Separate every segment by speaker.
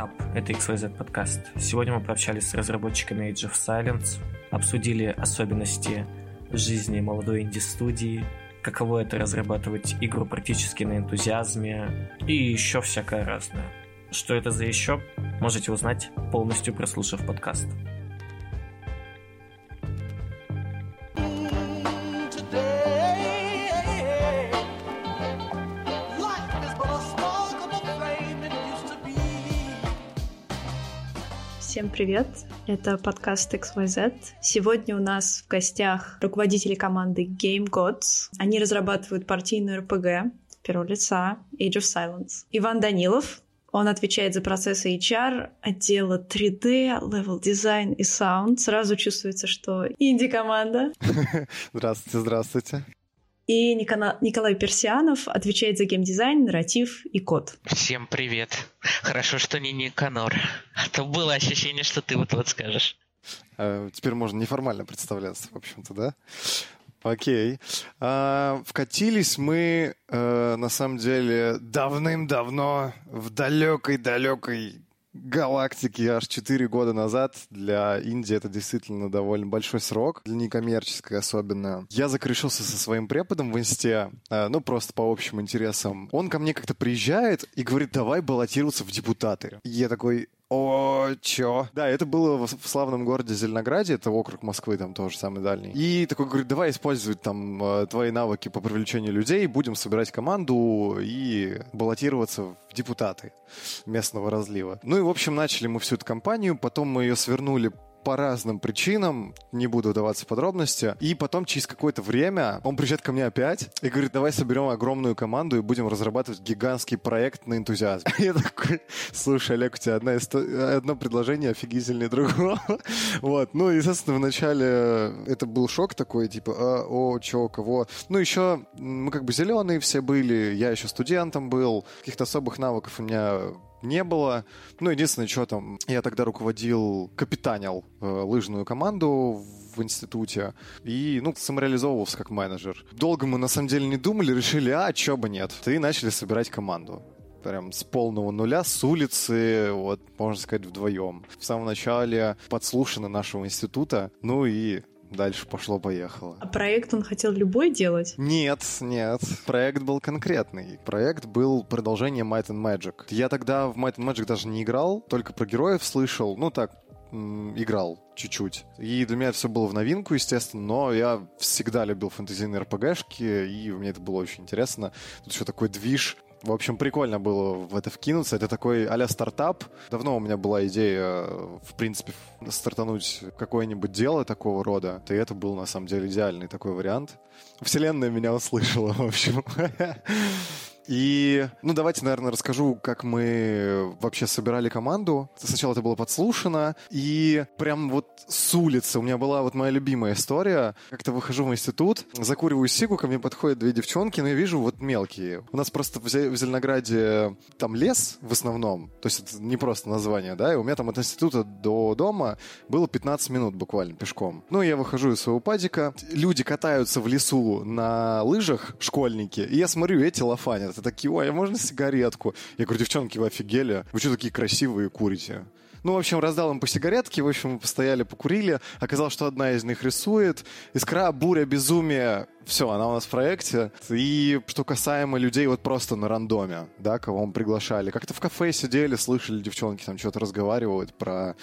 Speaker 1: up? Это XYZ подкаст. Сегодня мы пообщались с разработчиками Age of Silence, обсудили особенности жизни молодой инди-студии, каково это разрабатывать игру практически на энтузиазме и еще всякое разное. Что это за еще, можете узнать, полностью прослушав подкаст.
Speaker 2: Всем привет! Это подкаст XYZ. Сегодня у нас в гостях руководители команды Game Gods. Они разрабатывают партийную RPG первого лица Age of Silence. Иван Данилов, он отвечает за процессы HR, отдела 3D, level design и sound. Сразу чувствуется, что инди-команда.
Speaker 3: Здравствуйте, здравствуйте.
Speaker 2: И Николай Персианов отвечает за геймдизайн, нарратив и код.
Speaker 4: Всем привет. Хорошо, что не Никанор. А то было ощущение, что ты вот-вот скажешь.
Speaker 3: А, теперь можно неформально представляться, в общем-то, да? Окей. А, вкатились мы, а, на самом деле, давным-давно в далекой-далекой галактики аж 4 года назад. Для Индии это действительно довольно большой срок, для некоммерческой особенно. Я закрешился со своим преподом в инсте, э, ну, просто по общим интересам. Он ко мне как-то приезжает и говорит, давай баллотироваться в депутаты. Я такой, о, чё? Да, это было в славном городе Зеленограде, это округ Москвы, там тоже самый дальний. И такой говорит, давай использовать там э, твои навыки по привлечению людей, будем собирать команду и баллотироваться в депутаты местного разлива. Ну и, в общем, начали мы всю эту кампанию, потом мы ее свернули по разным причинам, не буду вдаваться в подробности. И потом через какое-то время он приезжает ко мне опять и говорит, давай соберем огромную команду и будем разрабатывать гигантский проект на энтузиазм. Я такой, слушай, Олег, у тебя одна исто... одно предложение офигительнее другого. вот, ну, естественно, вначале это был шок такой, типа, а, о, чё, кого. Ну, еще мы как бы зеленые все были, я еще студентом был, каких-то особых навыков у меня не было. Ну, единственное, что там, я тогда руководил, капитанил э, лыжную команду в институте и, ну, самореализовывался как менеджер. Долго мы, на самом деле, не думали, решили, а, чё бы нет. И начали собирать команду прям с полного нуля, с улицы, вот, можно сказать, вдвоем. В самом начале подслушаны нашего института, ну и дальше пошло-поехало.
Speaker 2: А проект он хотел любой делать?
Speaker 3: Нет, нет. Проект был конкретный. Проект был продолжение Might and Magic. Я тогда в Might and Magic даже не играл, только про героев слышал. Ну так, играл чуть-чуть. И для меня это все было в новинку, естественно, но я всегда любил фэнтезийные РПГшки, и мне это было очень интересно. Тут еще такой движ в общем, прикольно было в это вкинуться. Это такой а стартап. Давно у меня была идея, в принципе, стартануть какое-нибудь дело такого рода. И это был, на самом деле, идеальный такой вариант. Вселенная меня услышала, в общем. И, ну, давайте, наверное, расскажу, как мы вообще собирали команду. Сначала это было подслушано, и прям вот с улицы у меня была вот моя любимая история. Как-то выхожу в институт, закуриваю сигу, ко мне подходят две девчонки, но я вижу вот мелкие. У нас просто в Зеленограде там лес в основном, то есть это не просто название, да, и у меня там от института до дома было 15 минут буквально пешком. Ну, я выхожу из своего падика, люди катаются в лесу на лыжах, школьники, и я смотрю, эти лофанят это такие, ой, а можно сигаретку? Я говорю, девчонки, вы офигели? Вы что такие красивые курите? Ну, в общем, раздал им по сигаретке, в общем, мы постояли, покурили. Оказалось, что одна из них рисует. Искра, буря, безумие. Все, она у нас в проекте. И что касаемо людей вот просто на рандоме, да, кого мы приглашали. Как-то в кафе сидели, слышали, девчонки там что-то разговаривают про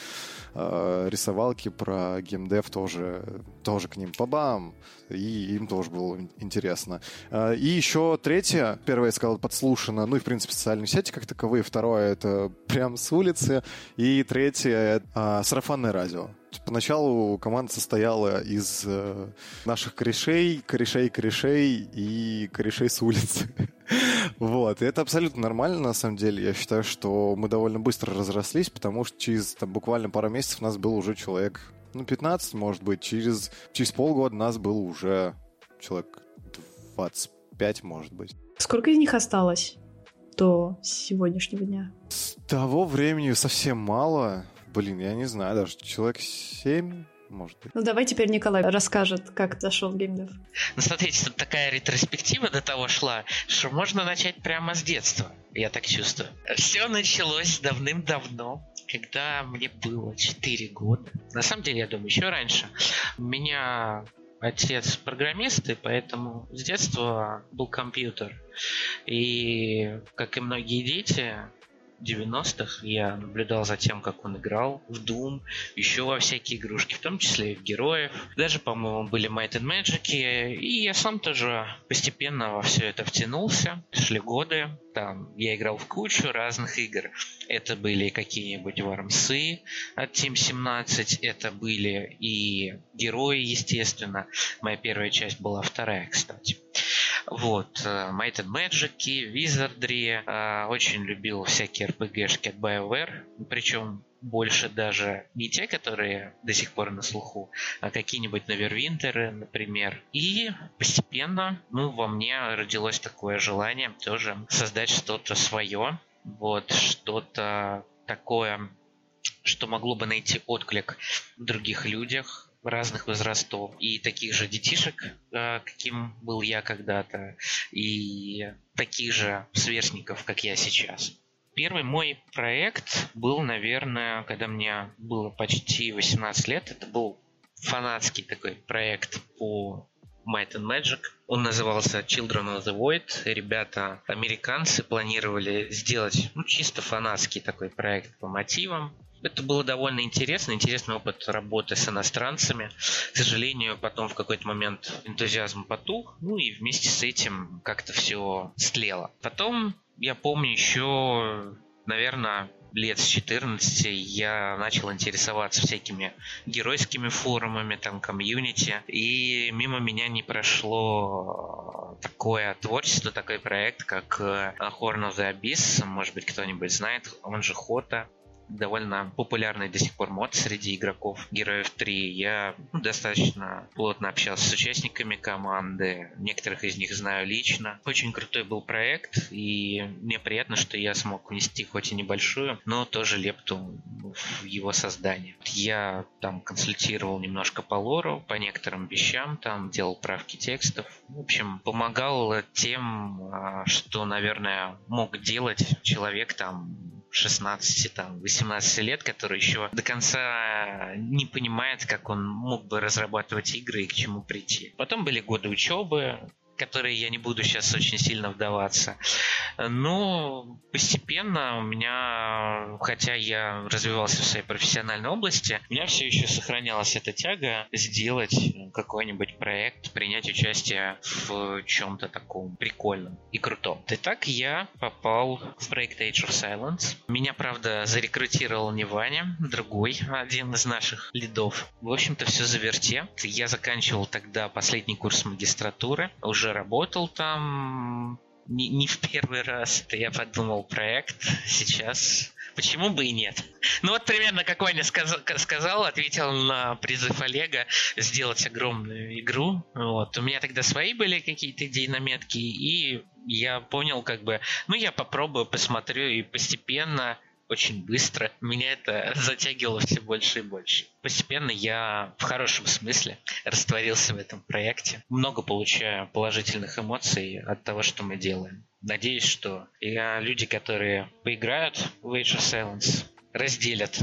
Speaker 3: э, рисовалки, про геймдев тоже, тоже к ним побам. И им тоже было интересно. Э, и еще третье, первое я сказал, подслушано, ну и, в принципе, социальные сети как таковые. Второе, это прям с улицы. И третье, э, сарафанное радио. Поначалу команда состояла из э, наших корешей, корешей корешей и корешей с улицы. Вот, и это абсолютно нормально, на самом деле. Я считаю, что мы довольно быстро разрослись, потому что через там, буквально пару месяцев у нас был уже человек, ну, 15, может быть. Через, через полгода у нас было уже человек 25, может быть.
Speaker 2: Сколько из них осталось до сегодняшнего дня?
Speaker 3: С того времени совсем мало блин, я не знаю, даже человек 7, может быть.
Speaker 2: Ну давай теперь Николай расскажет, как зашел в геймдев.
Speaker 4: Ну смотрите, тут такая ретроспектива до того шла, что можно начать прямо с детства, я так чувствую. Все началось давным-давно, когда мне было 4 года. На самом деле, я думаю, еще раньше. У меня отец программист, и поэтому с детства был компьютер. И, как и многие дети, 90-х я наблюдал за тем, как он играл в Doom, еще во всякие игрушки, в том числе и в героев. Даже, по-моему, были Might and Magic, и я сам тоже постепенно во все это втянулся. Шли годы, там я играл в кучу разных игр. Это были какие-нибудь Вармсы от Team 17, это были и герои, естественно. Моя первая часть была вторая, кстати. Вот, э, Might and Magic, Wizardry, э, очень любил всякие RPG-шки от BioWare, причем больше даже не те, которые до сих пор на слуху, а какие-нибудь Невервинтеры, например. И постепенно, ну, во мне родилось такое желание тоже создать что-то свое, вот, что-то такое, что могло бы найти отклик в других людях, разных возрастов и таких же детишек, э, каким был я когда-то, и таких же сверстников, как я сейчас. Первый мой проект был, наверное, когда мне было почти 18 лет. Это был фанатский такой проект по Might and Magic. Он назывался Children of the Void. Ребята, американцы, планировали сделать ну, чисто фанатский такой проект по мотивам. Это было довольно интересно, интересный опыт работы с иностранцами. К сожалению, потом в какой-то момент энтузиазм потух, ну и вместе с этим как-то все стлело. Потом, я помню, еще, наверное, лет с 14 я начал интересоваться всякими геройскими форумами, там, комьюнити, и мимо меня не прошло такое творчество, такой проект, как э, Horn of the Abyss, может быть, кто-нибудь знает, он же Хота, довольно популярный до сих пор мод среди игроков Героев 3. Я ну, достаточно плотно общался с участниками команды. Некоторых из них знаю лично. Очень крутой был проект, и мне приятно, что я смог внести хоть и небольшую, но тоже лепту в его создание. Я там консультировал немножко по лору, по некоторым вещам, там делал правки текстов. В общем, помогал тем, а, что, наверное, мог делать человек там 16, там, 18 лет, который еще до конца не понимает, как он мог бы разрабатывать игры и к чему прийти. Потом были годы учебы, которые я не буду сейчас очень сильно вдаваться. Но постепенно у меня, хотя я развивался в своей профессиональной области, у меня все еще сохранялась эта тяга сделать какой-нибудь проект, принять участие в чем-то таком прикольном и крутом. И так я попал в проект Age of Silence. Меня, правда, зарекрутировал не Ваня, другой, один из наших лидов. В общем-то, все заверте. Я заканчивал тогда последний курс магистратуры, уже уже работал там не, не в первый раз. Это я подумал проект. Сейчас почему бы и нет? Ну вот примерно как Ваня сказал, сказал ответил на призыв Олега сделать огромную игру. Вот. У меня тогда свои были какие-то идеи наметки, и я понял, как бы, ну я попробую, посмотрю, и постепенно очень быстро. Меня это затягивало все больше и больше. Постепенно я в хорошем смысле растворился в этом проекте. Много получаю положительных эмоций от того, что мы делаем. Надеюсь, что и люди, которые поиграют в Age of Silence, разделят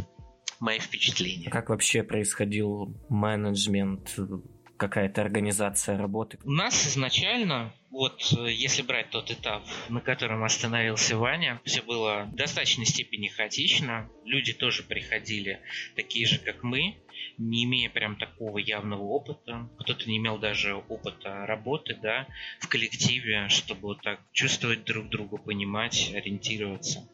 Speaker 4: мои впечатления.
Speaker 1: Как вообще происходил менеджмент какая-то организация работы?
Speaker 4: У нас изначально, вот э, если брать тот этап, на котором остановился Ваня, все было в достаточной степени хаотично. Люди тоже приходили такие же, как мы, не имея прям такого явного опыта. Кто-то не имел даже опыта работы, да, в коллективе, чтобы вот так чувствовать друг друга, понимать, ориентироваться.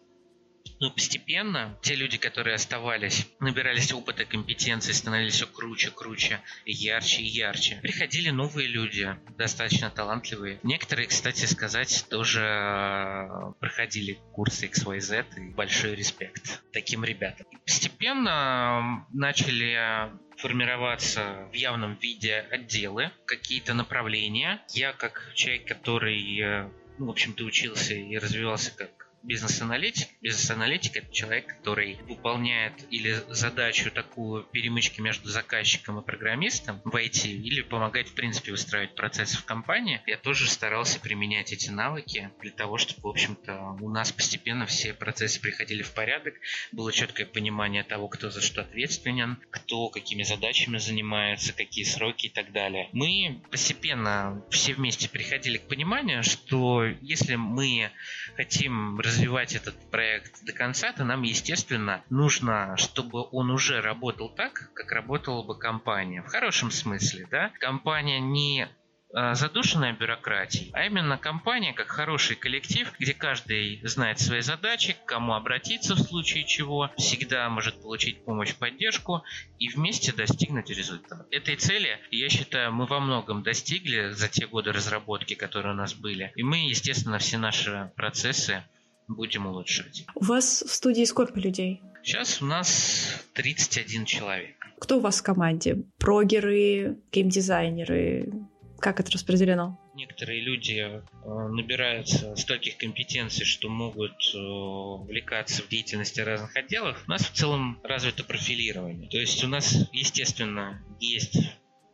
Speaker 4: Но постепенно те люди, которые оставались, набирались опыта, компетенции, становились все круче, круче, ярче и ярче. Приходили новые люди, достаточно талантливые. Некоторые, кстати сказать, тоже э, проходили курсы XYZ и большой респект таким ребятам. И постепенно начали формироваться в явном виде отделы, какие-то направления. Я как человек, который, э, ну, в общем-то, учился и развивался как бизнес-аналитик. Бизнес-аналитик – это человек, который выполняет или задачу такую перемычки между заказчиком и программистом в IT, или помогает, в принципе, выстраивать процессы в компании. Я тоже старался применять эти навыки для того, чтобы, в общем-то, у нас постепенно все процессы приходили в порядок, было четкое понимание того, кто за что ответственен, кто какими задачами занимается, какие сроки и так далее. Мы постепенно все вместе приходили к пониманию, что если мы хотим развивать этот проект до конца, то нам, естественно, нужно, чтобы он уже работал так, как работала бы компания. В хорошем смысле, да? Компания не Э, задушенная бюрократией, а именно компания как хороший коллектив, где каждый знает свои задачи, к кому обратиться в случае чего, всегда может получить помощь, поддержку и вместе достигнуть результата. Этой цели, я считаю, мы во многом достигли за те годы разработки, которые у нас были. И мы, естественно, все наши процессы будем улучшать.
Speaker 2: У вас в студии сколько людей?
Speaker 4: Сейчас у нас 31 человек.
Speaker 2: Кто у вас в команде? Прогеры, геймдизайнеры, как это распределено?
Speaker 4: Некоторые люди э, набираются стольких компетенций, что могут э, увлекаться в деятельности разных отделов. У нас в целом развито профилирование. То есть у нас, естественно, есть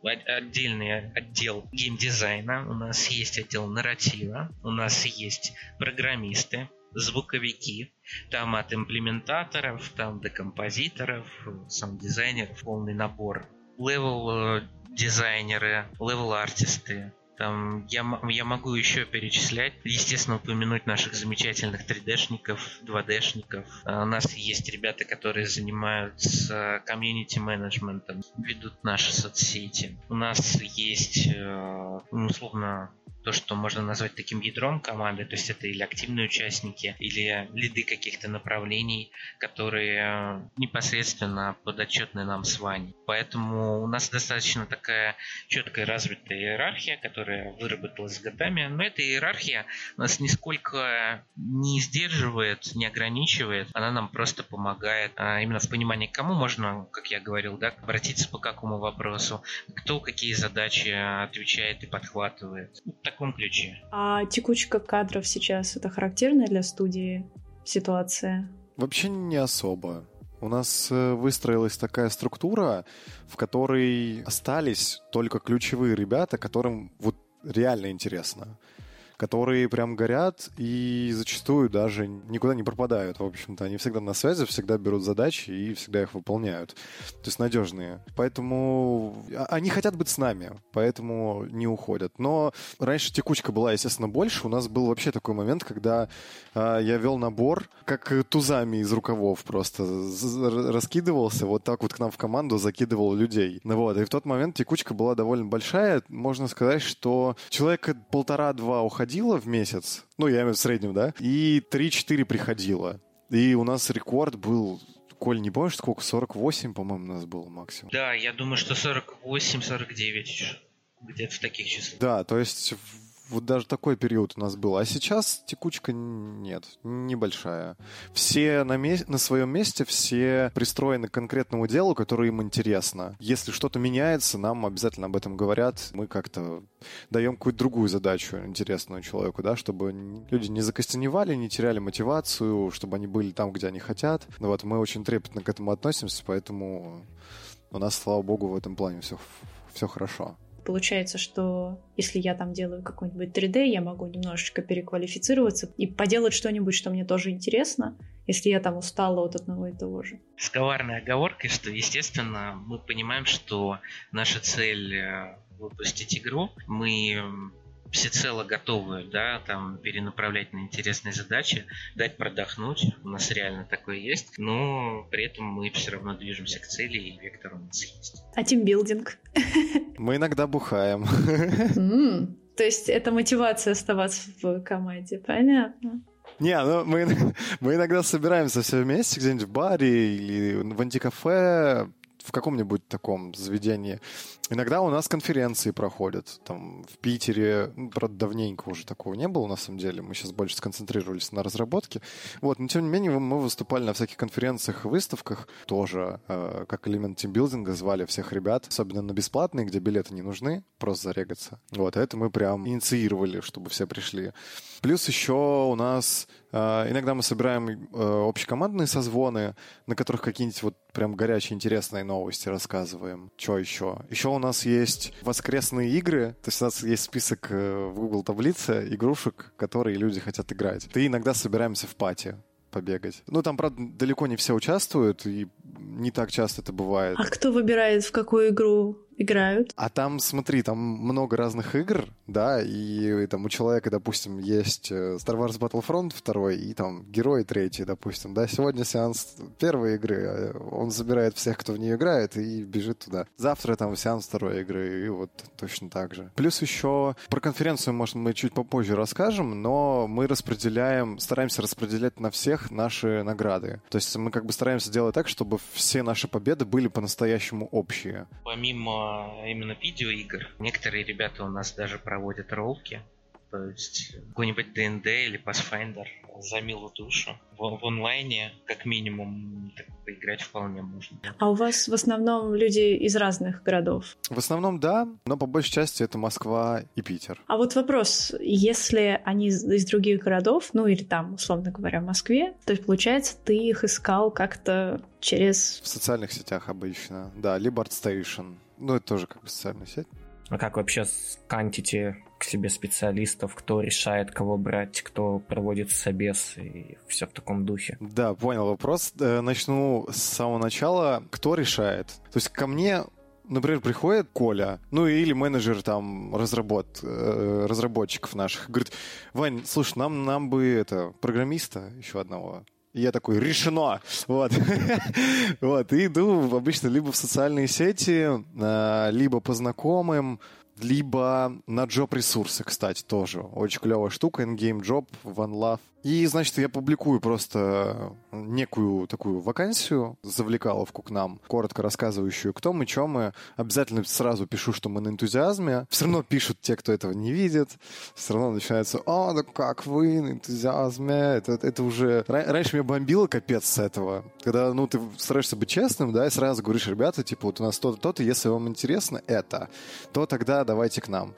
Speaker 4: отдельный отдел геймдизайна, у нас есть отдел нарратива, у нас есть программисты, звуковики, там от имплементаторов, там до композиторов, сам дизайнер, полный набор. Левел э, левел-артисты, там я, я могу еще перечислять, естественно, упомянуть наших замечательных 3D-шников, 2D-шников. А, у нас есть ребята, которые занимаются комьюнити-менеджментом, ведут наши соцсети. У нас есть, э, ну, условно, то, что можно назвать таким ядром команды, то есть это или активные участники, или лиды каких-то направлений, которые э, непосредственно подотчетны нам с Ваней. Поэтому у нас достаточно такая четкая развитая иерархия, которая выработалась годами, но эта иерархия нас нисколько не сдерживает, не ограничивает, она нам просто помогает а именно в понимании, к кому можно, как я говорил, да, обратиться по какому вопросу, кто какие задачи отвечает и подхватывает. Так таком ключе.
Speaker 2: А текучка кадров сейчас это характерная для студии ситуация?
Speaker 3: Вообще не особо. У нас э, выстроилась такая структура, в которой остались только ключевые ребята, которым вот реально интересно которые прям горят и зачастую даже никуда не пропадают. В общем-то, они всегда на связи, всегда берут задачи и всегда их выполняют. То есть надежные. Поэтому а, они хотят быть с нами, поэтому не уходят. Но раньше текучка была, естественно, больше. У нас был вообще такой момент, когда э, я вел набор, как тузами из рукавов просто раскидывался, вот так вот к нам в команду закидывал людей. Ну вот, и в тот момент текучка была довольно большая. Можно сказать, что человека полтора-два уходили уходило в месяц, ну, я имею в виду в среднем, да, и 3-4 приходило. И у нас рекорд был Коль, не помнишь, сколько? 48, по-моему, у нас было максимум.
Speaker 4: Да, я думаю, что 48-49 где-то в таких числах.
Speaker 3: Да, то есть вот даже такой период у нас был. А сейчас текучка нет, небольшая. Все на, ме- на своем месте, все пристроены к конкретному делу, которое им интересно. Если что-то меняется, нам обязательно об этом говорят. Мы как-то даем какую-то другую задачу интересную человеку, да, чтобы люди не закостеневали, не теряли мотивацию, чтобы они были там, где они хотят. Ну вот мы очень трепетно к этому относимся, поэтому у нас, слава богу, в этом плане все, все хорошо.
Speaker 2: Получается, что если я там делаю какой-нибудь 3D, я могу немножечко переквалифицироваться и поделать что-нибудь, что мне тоже интересно, если я там устала от одного и того же.
Speaker 4: С коварной оговоркой, что, естественно, мы понимаем, что наша цель э, выпустить игру. Мы всецело готовы, да, там, перенаправлять на интересные задачи, дать продохнуть, у нас реально такое есть, но при этом мы все равно движемся к цели, и вектор у нас есть.
Speaker 2: А тимбилдинг?
Speaker 3: Мы иногда бухаем.
Speaker 2: То есть это мотивация оставаться в команде, понятно.
Speaker 3: Не, ну мы, мы иногда собираемся все вместе где-нибудь в баре или в антикафе, в каком-нибудь таком заведении. Иногда у нас конференции проходят. Там в Питере, ну, правда, давненько уже такого не было, на самом деле. Мы сейчас больше сконцентрировались на разработке. Вот, но тем не менее мы выступали на всяких конференциях и выставках. Тоже э, как элемент тимбилдинга звали всех ребят, особенно на бесплатные, где билеты не нужны, просто зарегаться. Вот, а это мы прям инициировали, чтобы все пришли. Плюс еще у нас А, иногда мы собираем э, общекомандные созвоны, на которых какие-нибудь вот прям горячие, интересные новости рассказываем. Что еще? Еще у нас есть воскресные игры, то есть у нас есть список э, в Google таблице игрушек, которые люди хотят играть. И иногда собираемся в пати побегать. Ну, там, правда, далеко не все участвуют, и не так часто это бывает.
Speaker 2: А кто выбирает, в какую игру играют.
Speaker 3: А там, смотри, там много разных игр, да, и, и там у человека, допустим, есть э, Star Wars Battlefront 2 и там Герой 3, допустим, да, сегодня сеанс первой игры, э, он забирает всех, кто в нее играет, и бежит туда. Завтра там сеанс второй игры, и вот точно так же. Плюс еще про конференцию, может, мы чуть попозже расскажем, но мы распределяем, стараемся распределять на всех наши награды. То есть мы как бы стараемся делать так, чтобы все наши победы были по-настоящему общие.
Speaker 4: Помимо именно видеоигр. Некоторые ребята у нас даже проводят роллки. То есть какой-нибудь ДНД или Pathfinder за милую душу. В, в онлайне, как минимум, так, поиграть вполне можно.
Speaker 2: А у вас в основном люди из разных городов?
Speaker 3: В основном, да, но по большей части это Москва и Питер.
Speaker 2: А вот вопрос, если они из, из других городов, ну или там, условно говоря, в Москве, то есть, получается, ты их искал как-то через...
Speaker 3: В социальных сетях обычно, да, либо ArtStation. Ну, это тоже как бы социальная сеть.
Speaker 1: А как вообще скантите к себе специалистов, кто решает, кого брать, кто проводит собес и все в таком духе?
Speaker 3: Да, понял вопрос. Э, начну с самого начала. Кто решает? То есть ко мне например, приходит Коля, ну или менеджер там разработ, э, разработчиков наших, говорит, Вань, слушай, нам, нам бы это, программиста еще одного я такой, решено! Вот. вот. И иду обычно либо в социальные сети, а, либо по знакомым, либо на джоб-ресурсы, кстати, тоже. Очень клевая штука, in-game job, one love. И, значит, я публикую просто некую такую вакансию, завлекаловку к нам, коротко рассказывающую, кто мы, чем мы. Обязательно сразу пишу, что мы на энтузиазме. Все равно пишут те, кто этого не видит. Все равно начинается, а, да как вы на энтузиазме? Это, это уже... Раньше меня бомбило капец с этого. Когда, ну, ты стараешься быть честным, да, и сразу говоришь, ребята, типа, вот у нас то-то, то-то, если вам интересно это, то тогда давайте к нам.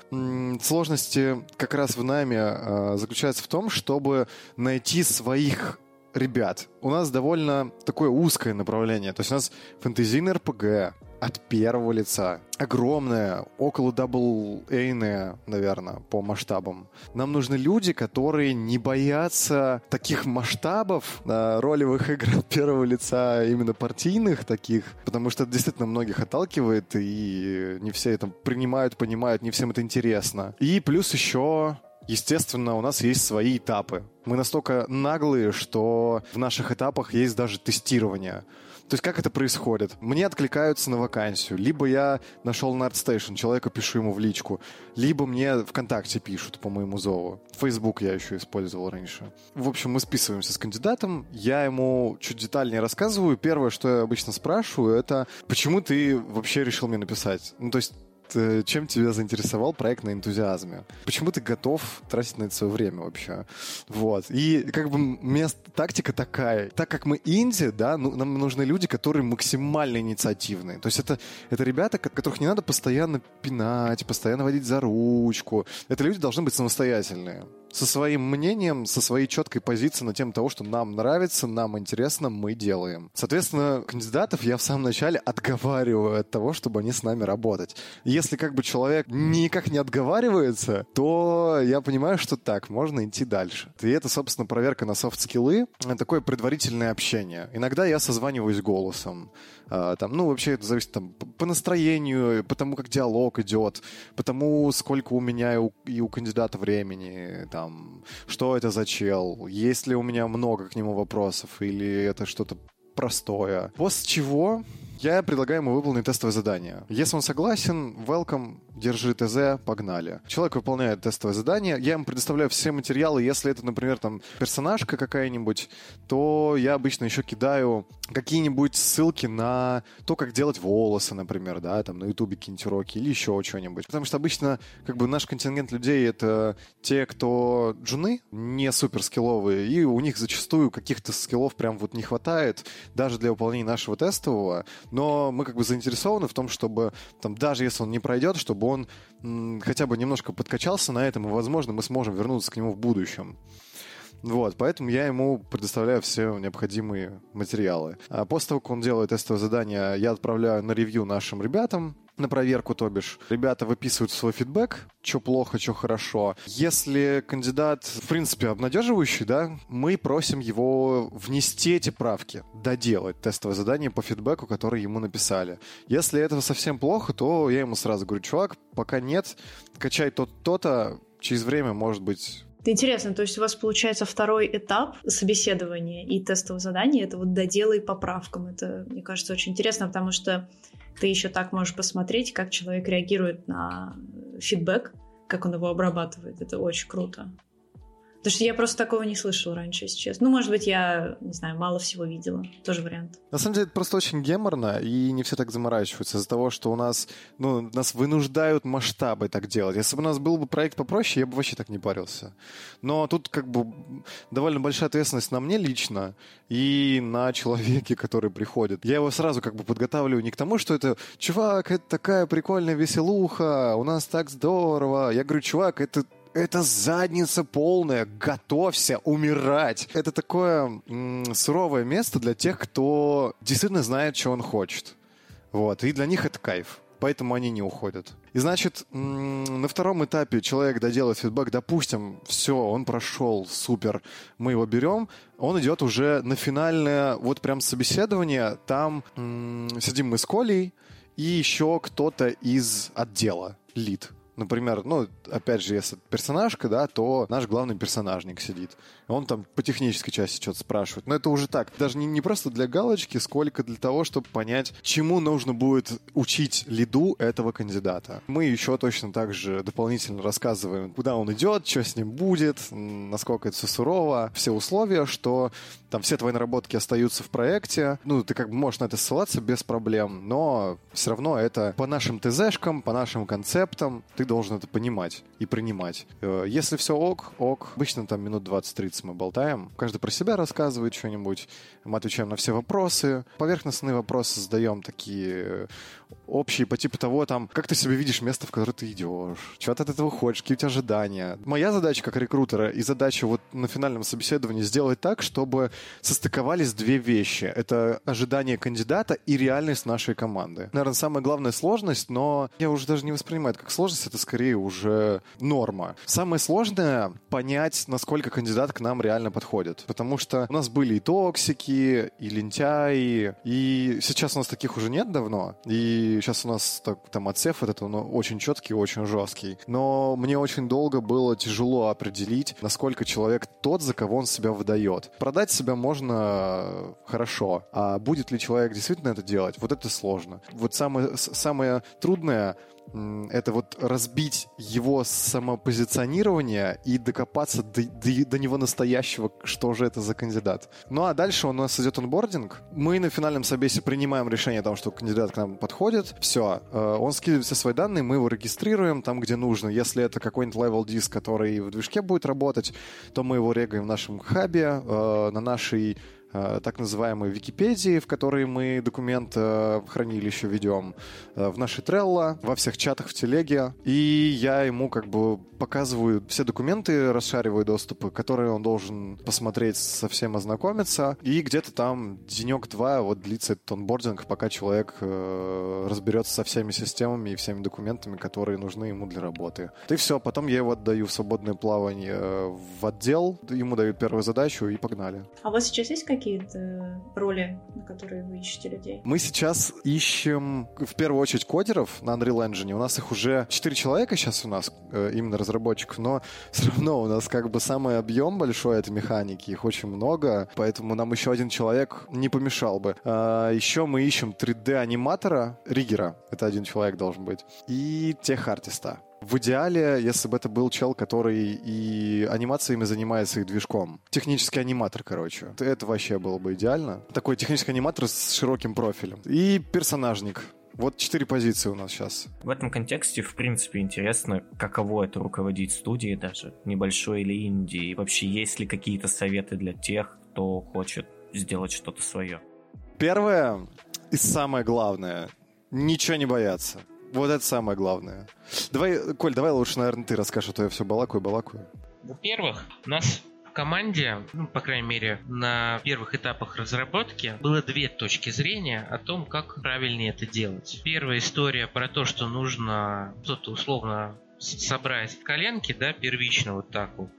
Speaker 3: Сложности как раз в нами э, заключаются в том, чтобы найти своих ребят. У нас довольно такое узкое направление. То есть у нас фэнтезийный РПГ от первого лица. Огромное, около double A йное, наверное, по масштабам. Нам нужны люди, которые не боятся таких масштабов э, ролевых игр от первого лица, именно партийных таких, потому что это действительно многих отталкивает, и не все это принимают, понимают, не всем это интересно. И плюс еще Естественно, у нас есть свои этапы. Мы настолько наглые, что в наших этапах есть даже тестирование. То есть как это происходит? Мне откликаются на вакансию. Либо я нашел на ArtStation, человека пишу ему в личку. Либо мне ВКонтакте пишут по моему зову. Facebook я еще использовал раньше. В общем, мы списываемся с кандидатом. Я ему чуть детальнее рассказываю. Первое, что я обычно спрашиваю, это почему ты вообще решил мне написать? Ну, то есть чем тебя заинтересовал проект на энтузиазме? Почему ты готов тратить на это свое время вообще? Вот. И как бы мест, тактика такая. Так как мы инди, да, ну, нам нужны люди, которые максимально инициативные. То есть это, это ребята, которых не надо постоянно пинать, постоянно водить за ручку. Это люди должны быть самостоятельные со своим мнением, со своей четкой позицией на тему того, что нам нравится, нам интересно, мы делаем. Соответственно, кандидатов я в самом начале отговариваю от того, чтобы они с нами работать. Если как бы человек никак не отговаривается, то я понимаю, что так, можно идти дальше. И это, собственно, проверка на софт-скиллы, такое предварительное общение. Иногда я созваниваюсь голосом. А, там, ну, вообще это зависит там, по настроению, по тому, как диалог идет, по тому, сколько у меня и у, и у кандидата времени, там, что это за чел, есть ли у меня много к нему вопросов, или это что-то простое. После чего я предлагаю ему выполнить тестовое задание. Если он согласен, welcome, держи ТЗ, погнали. Человек выполняет тестовое задание, я ему предоставляю все материалы. Если это, например, там персонажка какая-нибудь, то я обычно еще кидаю какие-нибудь ссылки на то, как делать волосы, например, да, там на ютубе какие-нибудь уроки или еще что-нибудь. Потому что обычно как бы наш контингент людей это те, кто джуны, не супер скилловые, и у них зачастую каких-то скиллов прям вот не хватает даже для выполнения нашего тестового, но мы как бы заинтересованы в том, чтобы там даже если он не пройдет, чтобы он хотя бы немножко подкачался на этом, и, возможно, мы сможем вернуться к нему в будущем. Вот, поэтому я ему предоставляю все необходимые материалы. А после того, как он делает тестовое задание, я отправляю на ревью нашим ребятам, на проверку, то бишь. Ребята выписывают свой фидбэк, что плохо, что хорошо. Если кандидат, в принципе, обнадеживающий, да, мы просим его внести эти правки, доделать тестовое задание по фидбэку, который ему написали. Если этого совсем плохо, то я ему сразу говорю, чувак, пока нет, качай то-то, через время, может быть,
Speaker 2: интересно, то есть у вас получается второй этап собеседования и тестового задания, это вот доделай поправкам. Это, мне кажется, очень интересно, потому что ты еще так можешь посмотреть, как человек реагирует на фидбэк, как он его обрабатывает. Это очень круто. Потому что я просто такого не слышала раньше, если честно. Ну, может быть, я, не знаю, мало всего видела. Тоже вариант.
Speaker 3: На самом деле, это просто очень геморно, и не все так заморачиваются из-за того, что у нас, ну, нас вынуждают масштабы так делать. Если бы у нас был бы проект попроще, я бы вообще так не парился. Но тут как бы довольно большая ответственность на мне лично и на человеке, который приходит. Я его сразу как бы подготавливаю не к тому, что это, чувак, это такая прикольная веселуха, у нас так здорово. Я говорю, чувак, это это задница полная, готовься умирать. Это такое м- суровое место для тех, кто действительно знает, что он хочет. Вот, и для них это кайф. Поэтому они не уходят. И значит, на втором этапе человек доделает фидбэк, допустим, все, он прошел, супер, мы его берем, он идет уже на финальное, вот прям собеседование, там сидим мы с Колей и еще кто-то из отдела, лид. Например, ну, опять же, если персонажка, да, то наш главный персонажник сидит. Он там по технической части что-то спрашивает. Но это уже так. Даже не, не просто для галочки, сколько для того, чтобы понять, чему нужно будет учить лиду этого кандидата. Мы еще точно так же дополнительно рассказываем, куда он идет, что с ним будет, насколько это все сурово, все условия, что там все твои наработки остаются в проекте. Ну, ты как бы можешь на это ссылаться без проблем, но все равно это по нашим ТЗшкам, по нашим концептам ты должен это понимать и принимать. Э, если все ок, ок. Обычно там минут 20-30 мы болтаем. Каждый про себя рассказывает что-нибудь. Мы отвечаем на все вопросы. Поверхностные вопросы задаем такие общие по типу того, там, как ты себе видишь место, в которое ты идешь, чего ты от этого хочешь, какие у тебя ожидания. Моя задача как рекрутера и задача вот на финальном собеседовании сделать так, чтобы состыковались две вещи. Это ожидание кандидата и реальность нашей команды. Наверное, самая главная сложность, но я уже даже не воспринимаю это как сложность, это скорее уже норма. Самое сложное — понять, насколько кандидат к нам реально подходит. Потому что у нас были и токсики, и лентяи, и сейчас у нас таких уже нет давно. И сейчас у нас так, там отсев этот, он очень четкий, очень жесткий. Но мне очень долго было тяжело определить, насколько человек тот, за кого он себя выдает. Продать себя можно хорошо, а будет ли человек действительно это делать, вот это сложно. Вот самое, самое трудное это вот разбить его самопозиционирование и докопаться до, до, до него настоящего, что же это за кандидат. Ну а дальше у нас идет онбординг. Мы на финальном собесе принимаем решение о том, что кандидат к нам подходит. Все, э, он скидывает все свои данные, мы его регистрируем там, где нужно. Если это какой-нибудь level диск, который в движке будет работать, то мы его регаем в нашем хабе, э, на нашей так называемой Википедии, в которой мы документ э, хранилище ведем, э, в нашей Trello, во всех чатах в телеге. И я ему как бы показываю все документы, расшариваю доступы, которые он должен посмотреть, со всем ознакомиться. И где-то там денек-два вот длится этот онбординг, пока человек э, разберется со всеми системами и всеми документами, которые нужны ему для работы. И все, потом я его отдаю в свободное плавание в отдел, ему дают первую задачу и погнали.
Speaker 2: А у вас сейчас есть какие какие-то роли, на которые вы ищете людей?
Speaker 3: Мы сейчас ищем в первую очередь кодеров на Unreal Engine. У нас их уже 4 человека сейчас у нас, э, именно разработчиков, но все равно у нас как бы самый объем большой этой механики, их очень много, поэтому нам еще один человек не помешал бы. А, еще мы ищем 3D-аниматора, риггера, это один человек должен быть, и тех-артиста. В идеале, если бы это был чел, который и анимациями занимается, и движком. Технический аниматор, короче. Это вообще было бы идеально. Такой технический аниматор с широким профилем. И персонажник. Вот четыре позиции у нас сейчас.
Speaker 1: В этом контексте, в принципе, интересно, каково это руководить студией даже, небольшой или инди, и вообще есть ли какие-то советы для тех, кто хочет сделать что-то свое.
Speaker 3: Первое и самое главное — ничего не бояться. Вот это самое главное. Давай, Коль, давай лучше, наверное, ты расскажешь, а то я все балакаю, балакаю.
Speaker 4: Во-первых, у нас В команде, ну, по крайней мере, на первых этапах разработки было две точки зрения о том, как правильнее это делать. Первая история про то, что нужно что-то условно собрать коленки, да, первично вот так вот,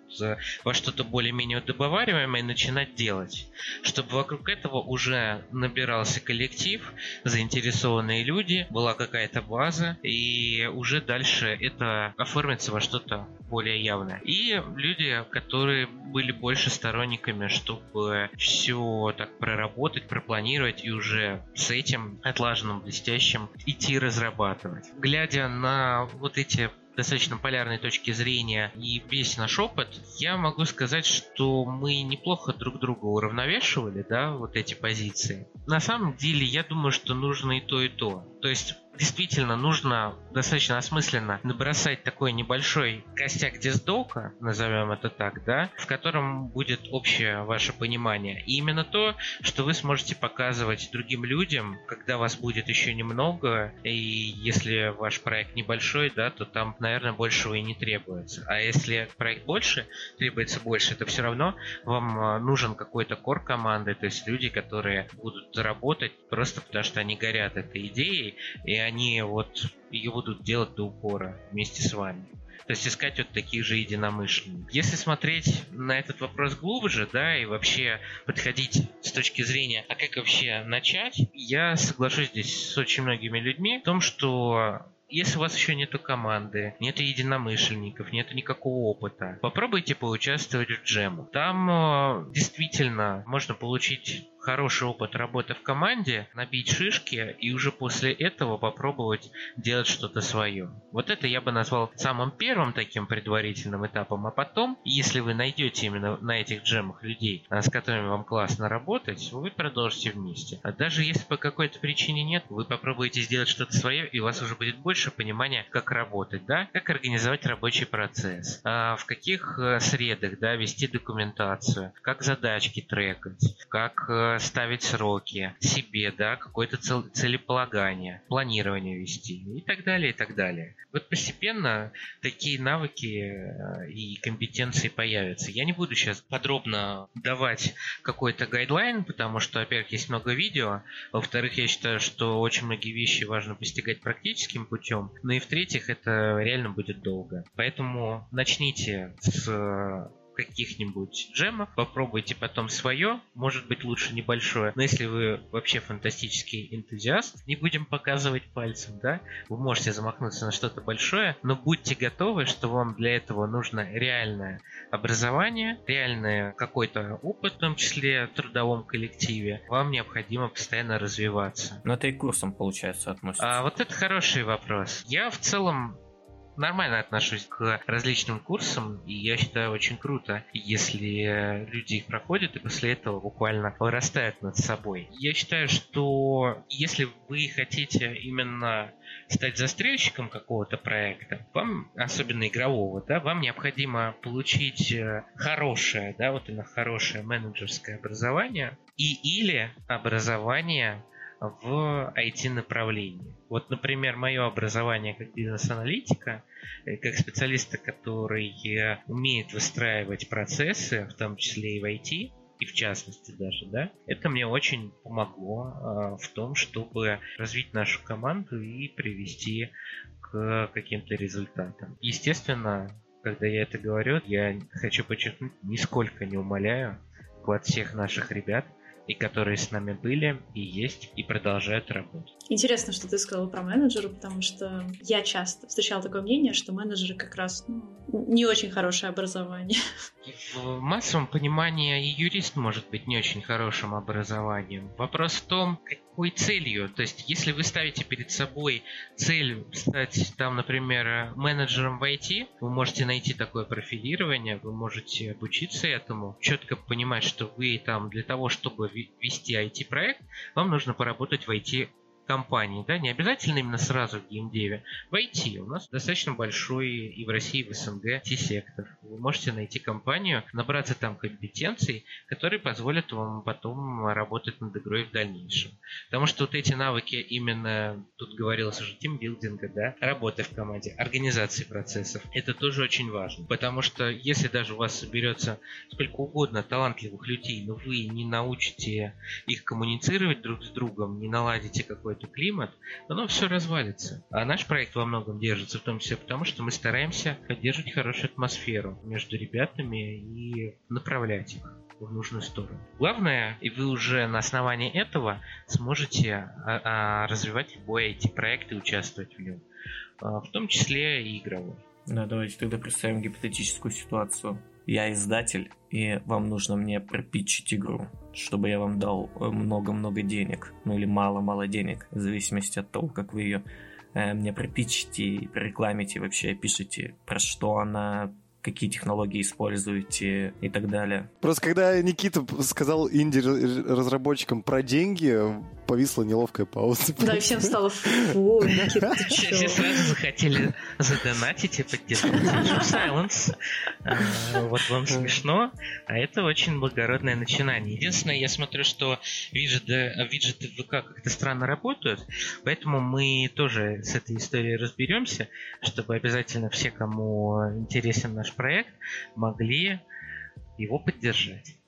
Speaker 4: во что-то более-менее добываемое и начинать делать. Чтобы вокруг этого уже набирался коллектив, заинтересованные люди, была какая-то база, и уже дальше это оформится во что-то более явное. И люди, которые были больше сторонниками, чтобы все так проработать, пропланировать и уже с этим отлаженным, блестящим идти разрабатывать. Глядя на вот эти достаточно полярной точки зрения и весь наш опыт, я могу сказать, что мы неплохо друг друга уравновешивали, да, вот эти позиции. На самом деле, я думаю, что нужно и то, и то. То есть действительно нужно достаточно осмысленно набросать такой небольшой костяк диздока, назовем это так, да, в котором будет общее ваше понимание. И именно то, что вы сможете показывать другим людям, когда вас будет еще немного, и если ваш проект небольшой, да, то там, наверное, большего и не требуется. А если проект больше, требуется больше, то все равно вам а, нужен какой-то кор команды, то есть люди, которые будут работать просто потому, что они горят этой идеей, и они вот ее будут делать до упора вместе с вами. То есть искать вот таких же единомышленников. Если смотреть на этот вопрос глубже, да, и вообще подходить с точки зрения, а как вообще начать, я соглашусь здесь с очень многими людьми в том, что если у вас еще нету команды, нет единомышленников, нет никакого опыта, попробуйте поучаствовать в джему. Там э, действительно можно получить хороший опыт работы в команде, набить шишки и уже после этого попробовать делать что-то свое. Вот это я бы назвал самым первым таким предварительным этапом, а потом, если вы найдете именно на этих джемах людей, а, с которыми вам классно работать, вы продолжите вместе. А даже если по какой-то причине нет, вы попробуете сделать что-то свое, и у вас уже будет больше понимания, как работать, да, как организовать рабочий процесс, а в каких э, средах, да, вести документацию, как задачки трекать, как э, ставить сроки себе, да, какое-то цел, целеполагание, планирование вести и так далее, и так далее. Вот постепенно такие навыки э, и компетенции появятся. Я не буду сейчас подробно давать какой-то гайдлайн, потому что, во-первых, есть много видео, во-вторых, я считаю, что очень многие вещи важно постигать практическим путем, ну и в-третьих, это реально будет долго. Поэтому начните с каких-нибудь джемов, попробуйте потом свое, может быть лучше небольшое, но если вы вообще фантастический энтузиаст, не будем показывать пальцем, да, вы можете замахнуться на что-то большое, но будьте готовы, что вам для этого нужно реальное образование, реальный какой-то опыт, в том числе в трудовом коллективе, вам необходимо постоянно развиваться.
Speaker 1: Но это и курсом, получается, относится.
Speaker 4: А вот это хороший вопрос. Я в целом нормально отношусь к различным курсам, и я считаю очень круто, если люди их проходят и после этого буквально вырастают над собой. Я считаю, что если вы хотите именно стать застрельщиком какого-то проекта, вам, особенно игрового, да, вам необходимо получить э, хорошее, да, вот именно хорошее менеджерское образование и или образование в IT-направлении. Вот, например, мое образование как бизнес-аналитика, э, как специалиста, который э, умеет выстраивать процессы, в том числе и в IT, и в частности даже, да, это мне очень помогло э, в том, чтобы развить нашу команду и привести к каким-то результатам. Естественно, когда я это говорю, я хочу подчеркнуть, нисколько не умоляю вклад всех наших ребят – и которые с нами были, и есть, и продолжают работать.
Speaker 2: Интересно, что ты сказала про менеджера, потому что я часто встречала такое мнение, что менеджеры как раз ну, не очень хорошее образование.
Speaker 4: В массовом понимании и юрист может быть не очень хорошим образованием. Вопрос в том, какой целью. То есть, если вы ставите перед собой цель стать, там, например, менеджером в IT, вы можете найти такое профилирование, вы можете обучиться этому, четко понимать, что вы там для того, чтобы вести IT-проект, вам нужно поработать в IT компании, да, не обязательно именно сразу в геймдеве, войти. У нас достаточно большой и в России, и в СНГ T-сектор. Вы можете найти компанию, набраться там компетенций, которые позволят вам потом работать над игрой в дальнейшем. Потому что вот эти навыки именно, тут говорилось уже, тимбилдинга, да, работы в команде, организации процессов, это тоже очень важно. Потому что если даже у вас соберется сколько угодно талантливых людей, но вы не научите их коммуницировать друг с другом, не наладите какой-то климат, оно все развалится. А наш проект во многом держится в том числе потому, что мы стараемся поддерживать хорошую атмосферу между ребятами и направлять их в нужную сторону. Главное, и вы уже на основании этого сможете а, а, развивать любой IT-проект и участвовать в нем, а, в том числе и игровой.
Speaker 1: Да, давайте тогда представим гипотетическую ситуацию. Я издатель, и вам нужно мне пропитчить игру, чтобы я вам дал э, много-много денег, ну или мало-мало денег, в зависимости от того, как вы ее э, мне пропитчите, рекламите, вообще пишите, про что она, какие технологии используете и так далее.
Speaker 3: Просто когда Никита сказал инди-разработчикам про деньги, повисла неловкая пауза.
Speaker 2: Да, и всем стало фу, Никита, ты
Speaker 4: Все сразу захотели задонатить и поддержать Silence. А, вот вам смешно, а это очень благородное начинание. Единственное, я смотрю, что виджеты, виджеты в ВК как-то странно работают, поэтому мы тоже с этой историей разберемся, чтобы обязательно все, кому интересен наш проект, могли его поддержать.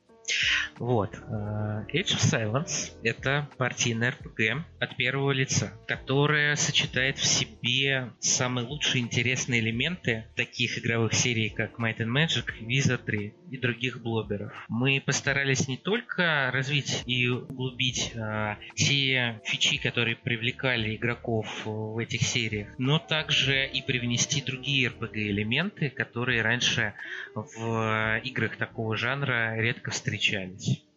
Speaker 4: Вот. Э, Age of Silence — это партийный RPG от первого лица, которая сочетает в себе самые лучшие интересные элементы таких игровых серий, как Might and Magic, Wizardry и других блоберов. Мы постарались не только развить и углубить а, те фичи, которые привлекали игроков в этих сериях, но также и привнести другие RPG-элементы, которые раньше в играх такого жанра редко встречались. Э,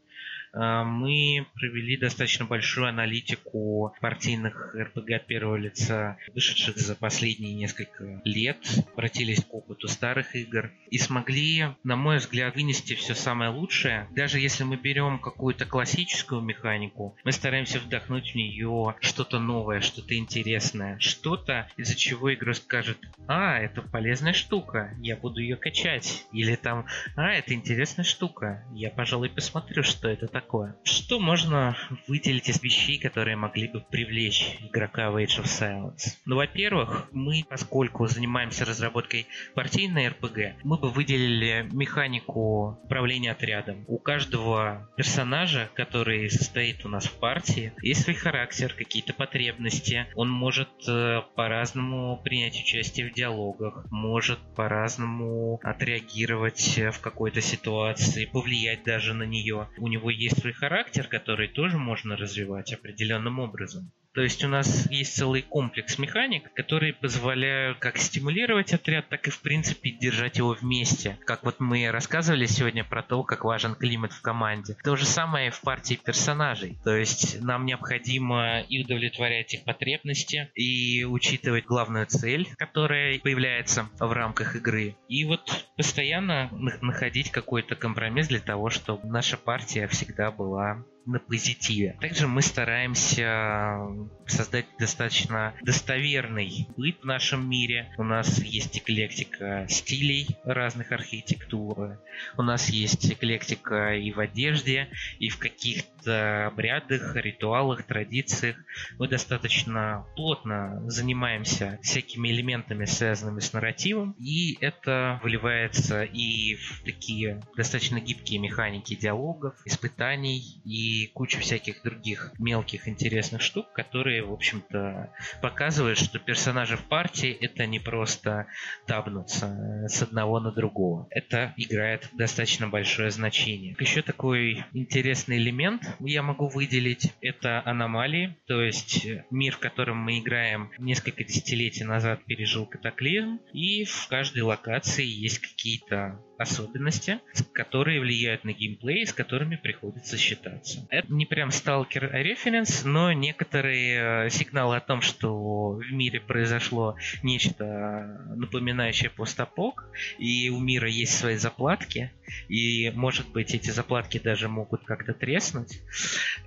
Speaker 4: мы провели достаточно большую аналитику партийных РПГ от первого лица, вышедших за последние несколько лет, обратились к опыту старых игр и смогли, на мой взгляд, вынести все самое лучшее. Даже если мы берем какую-то классическую механику, мы стараемся вдохнуть в нее что-то новое, что-то интересное, что-то, из-за чего игра скажет, а, это полезная штука, я буду ее качать. Или там, а, это интересная штука, я, пожалуй, посмотрю, что это такое такое. Что можно выделить из вещей, которые могли бы привлечь игрока в Age of Silence? Ну, во-первых, мы, поскольку занимаемся разработкой партийной РПГ, мы бы выделили механику управления отрядом. У каждого персонажа, который состоит у нас в партии, есть свой характер, какие-то потребности. Он может э, по-разному принять участие в диалогах, может по-разному отреагировать в какой-то ситуации, повлиять даже на нее. У него есть свой характер, который тоже можно развивать определенным образом. То есть у нас есть целый комплекс механик, которые позволяют как стимулировать отряд, так и в принципе держать его вместе. Как вот мы рассказывали сегодня про то, как важен климат в команде. То же самое и в партии персонажей. То есть нам необходимо и удовлетворять их потребности, и учитывать главную цель, которая появляется в рамках игры. И вот постоянно находить какой-то компромисс для того, чтобы наша партия всегда была на позитиве. Также мы стараемся создать достаточно достоверный быт в нашем мире. У нас есть эклектика стилей разных архитектур. У нас есть эклектика и в одежде, и в каких-то обрядах, ритуалах, традициях. Мы достаточно плотно занимаемся всякими элементами, связанными с нарративом, и это выливается и в такие достаточно гибкие механики диалогов, испытаний и куча всяких других мелких интересных штук, которые, в общем-то, показывают, что персонажи в партии это не просто табнуться с одного на другого. Это играет достаточно большое значение. Еще такой интересный элемент я могу выделить. Это аномалии, то есть мир, в котором мы играем несколько десятилетий назад пережил катаклизм, и в каждой локации есть какие-то особенности, которые влияют на геймплей, с которыми приходится считаться. Это не прям сталкер референс, но некоторые э, сигналы о том, что в мире произошло нечто напоминающее постапок, и у мира есть свои заплатки, и, может быть, эти заплатки даже могут как-то треснуть,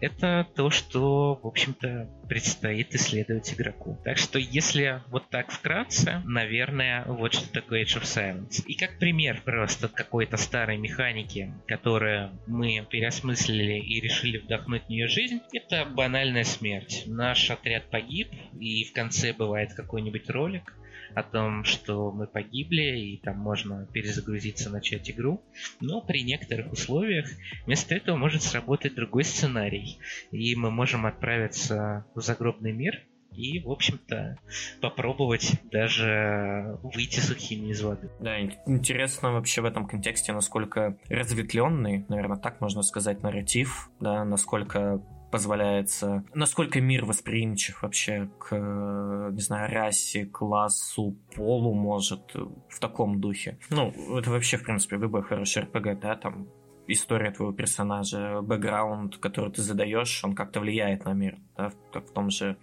Speaker 4: это то, что, в общем-то, предстоит исследовать игроку. Так что, если вот так вкратце, наверное, вот что такое Age of Silence. И как пример просто какой-то старой механики, которую мы переосмыслили и решили вдохнуть в нее жизнь, это банальная смерть. Наш отряд погиб, и в конце бывает какой-нибудь ролик, о том, что мы погибли, и там можно перезагрузиться, начать игру. Но при некоторых условиях вместо этого может сработать другой сценарий. И мы можем отправиться в загробный мир, и, в общем-то, попробовать даже выйти сухими из воды.
Speaker 1: Да, интересно вообще в этом контексте, насколько разветвленный, наверное, так можно сказать, нарратив, да, насколько позволяется, насколько мир восприимчив вообще к, не знаю, расе, классу, полу, может, в таком духе. Ну, это вообще, в принципе, любой хороший РПГ, да, там история твоего персонажа, бэкграунд, который ты задаешь, он как-то влияет на мир, да, как в том же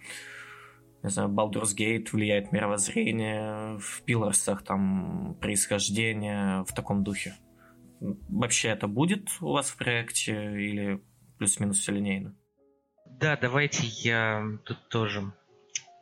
Speaker 1: не знаю, Baldur's Gate влияет мировоззрение, в Пиларсах там происхождение в таком духе. Вообще это будет у вас в проекте или плюс-минус все линейно?
Speaker 4: Да, давайте я тут тоже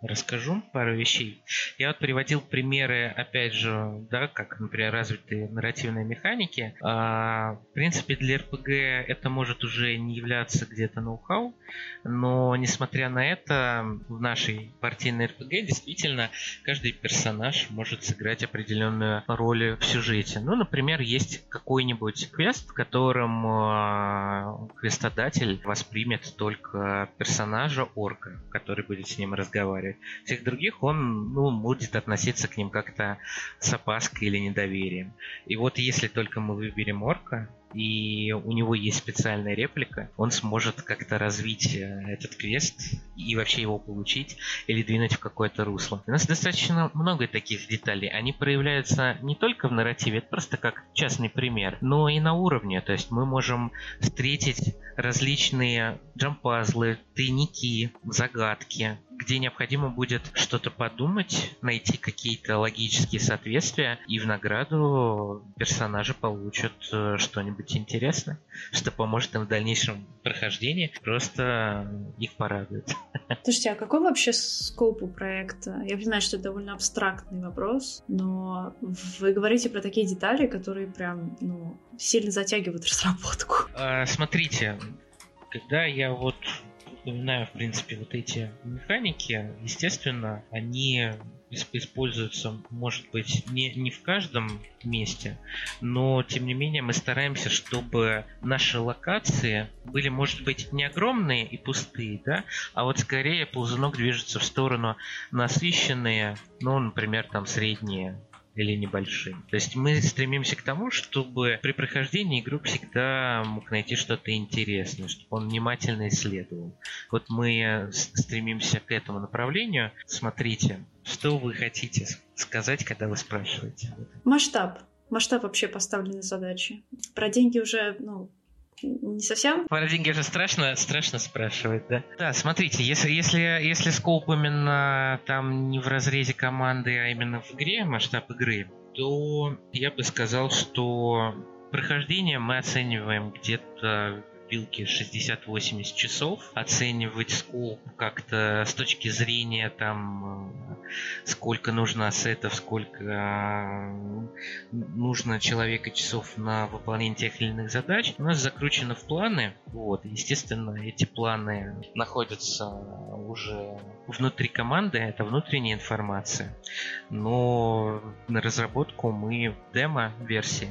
Speaker 4: расскажу пару вещей. Я вот приводил примеры, опять же, да, как, например, развитые нарративные механики. А, в принципе, для РПГ это может уже не являться где-то ноу-хау, но, несмотря на это, в нашей партийной РПГ действительно каждый персонаж может сыграть определенную роль в сюжете. Ну, например, есть какой-нибудь квест, в котором э, квестодатель воспримет только персонажа орка, который будет с ним разговаривать. Всех других он ну, будет относиться к ним как-то с опаской или недоверием. И вот если только мы выберем орка, и у него есть специальная реплика, он сможет как-то развить э, этот квест и вообще его получить или двинуть в какое-то русло. У нас достаточно много таких деталей. Они проявляются не только в нарративе, это просто как частный пример, но и на уровне. То есть мы можем встретить различные джампазлы, тайники, загадки, где необходимо будет что-то подумать, найти какие-то логические соответствия, и в награду персонажи получат э, что-нибудь интересное, что поможет им в дальнейшем прохождении, просто их порадует.
Speaker 2: Слушайте, а какой вообще скоп у проекта? Я понимаю, что это довольно абстрактный вопрос, но вы говорите про такие детали, которые прям, ну, сильно затягивают разработку.
Speaker 4: А, смотрите, когда я вот вспоминаю, в принципе, вот эти механики, естественно, они используются, может быть, не, не в каждом месте, но, тем не менее, мы стараемся, чтобы наши локации были, может быть, не огромные и пустые, да, а вот скорее ползунок движется в сторону насыщенные, ну, например, там, средние или небольшим. То есть мы стремимся к тому, чтобы при прохождении игрок всегда мог найти что-то интересное, чтобы он внимательно исследовал. Вот мы стремимся к этому направлению. Смотрите, что вы хотите сказать, когда вы спрашиваете?
Speaker 2: Масштаб. Масштаб вообще поставленной задачи. Про деньги уже, ну, не совсем.
Speaker 4: Про деньги же страшно, страшно спрашивать, да? Да, смотрите, если, если, если скоп именно там не в разрезе команды, а именно в игре, масштаб игры, то я бы сказал, что прохождение мы оцениваем где-то вилке 60-80 часов, оценивать скоп как-то с точки зрения там сколько нужно ассетов, сколько э, нужно человека часов на выполнение тех или иных задач, у нас закручено в планы. Вот, естественно, эти планы находятся уже внутри команды, это внутренняя информация. Но на разработку мы демо-версии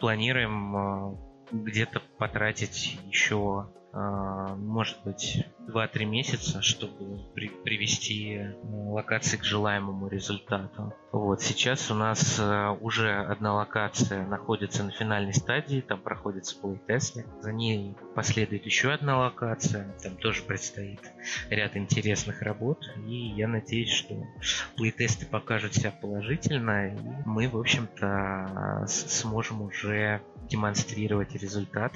Speaker 4: планируем э, где-то потратить еще а, может быть, 2-3 месяца, чтобы при привести э, локации к желаемому результату. Вот, сейчас у нас э, уже одна локация находится на финальной стадии, там проходятся плей-тесты. За ней последует еще одна локация, там тоже предстоит ряд интересных работ. И я надеюсь, что плей-тесты покажут себя положительно, и мы, в общем-то, сможем уже демонстрировать результат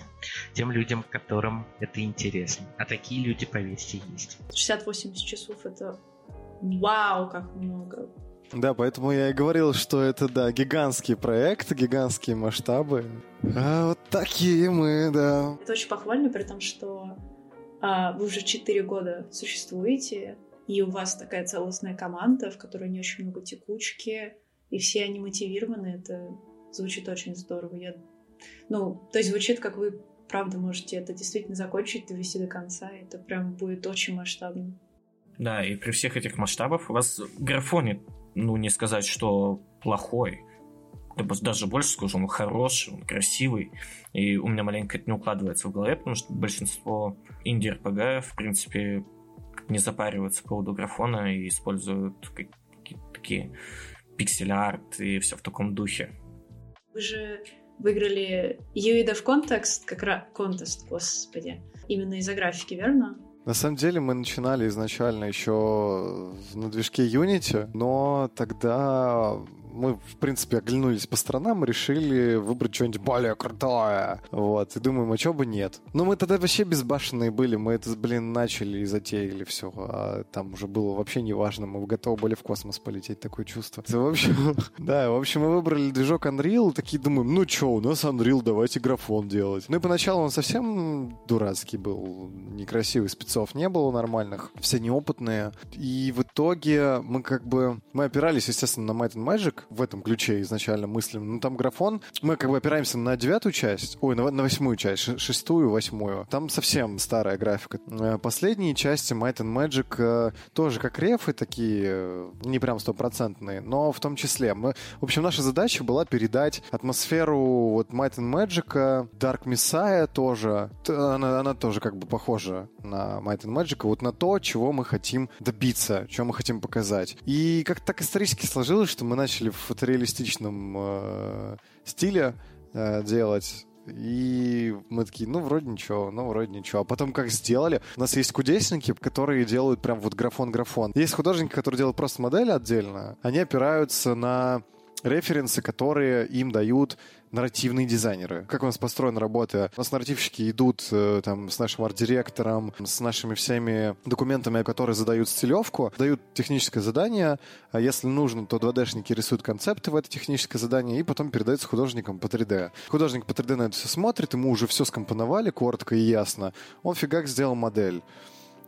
Speaker 4: тем людям, которым это интересно. А такие люди, поверьте, есть.
Speaker 2: 60-80 часов это вау, как много.
Speaker 3: Да, поэтому я и говорил, что это, да, гигантский проект, гигантские масштабы. А вот такие мы, да.
Speaker 2: Это очень похвально, при том, что а, вы уже 4 года существуете, и у вас такая целостная команда, в которой не очень много текучки, и все они мотивированы. Это звучит очень здорово. Я ну, то есть звучит, как вы правда можете это действительно закончить, довести до конца, это прям будет очень масштабно.
Speaker 1: Да, и при всех этих масштабах у вас графоне, ну, не сказать, что плохой, даже больше скажу, он хороший, он красивый, и у меня маленько это не укладывается в голове, потому что большинство инди-РПГ, в принципе, не запариваются по поводу графона и используют какие-то такие пиксель-арт и все в таком духе.
Speaker 2: Вы же выиграли UED в Context, как раз Contest, господи, именно из-за графики, верно?
Speaker 3: На самом деле мы начинали изначально еще на движке Unity, но тогда мы, в принципе, оглянулись по сторонам и решили выбрать что-нибудь более крутое. Вот, и думаем, а чего бы нет. Но мы тогда вообще безбашенные были, мы это, блин, начали и затеяли все, а там уже было вообще не важно, мы готовы были в космос полететь, такое чувство. В общем, да, в общем, мы выбрали движок Unreal, такие думаем, ну что, у нас Unreal, давайте графон делать. Ну и поначалу он совсем дурацкий был, некрасивый, спецов не было нормальных, все неопытные. И в итоге мы как бы, мы опирались, естественно, на Might and Magic, в этом ключе изначально мыслим. Ну, там графон, мы как бы опираемся на девятую часть, ой, на, на восьмую часть, шестую, восьмую. Там совсем старая графика. Э, последние части Might and Magic э, тоже как рефы такие, э, не прям стопроцентные, но в том числе. Мы, в общем, наша задача была передать атмосферу вот Might and Magic, Dark Messiah тоже, она, она тоже как бы похожа на Might and Magic, вот на то, чего мы хотим добиться, чего мы хотим показать. И как так исторически сложилось, что мы начали в фотореалистичном э, стиле э, делать. И мы такие, ну, вроде ничего, ну, вроде ничего. А потом как сделали? У нас есть кудесники, которые делают прям вот графон-графон. Есть художники, которые делают просто модели отдельно. Они опираются на референсы, которые им дают нарративные дизайнеры. Как у нас построена работа? У нас нарративщики идут э, там с нашим арт-директором, с нашими всеми документами, которые задают стилевку, дают техническое задание, а если нужно, то 2D-шники рисуют концепты в это техническое задание и потом передается художникам по 3D. Художник по 3D на это все смотрит, ему уже все скомпоновали коротко и ясно. Он фигак сделал модель.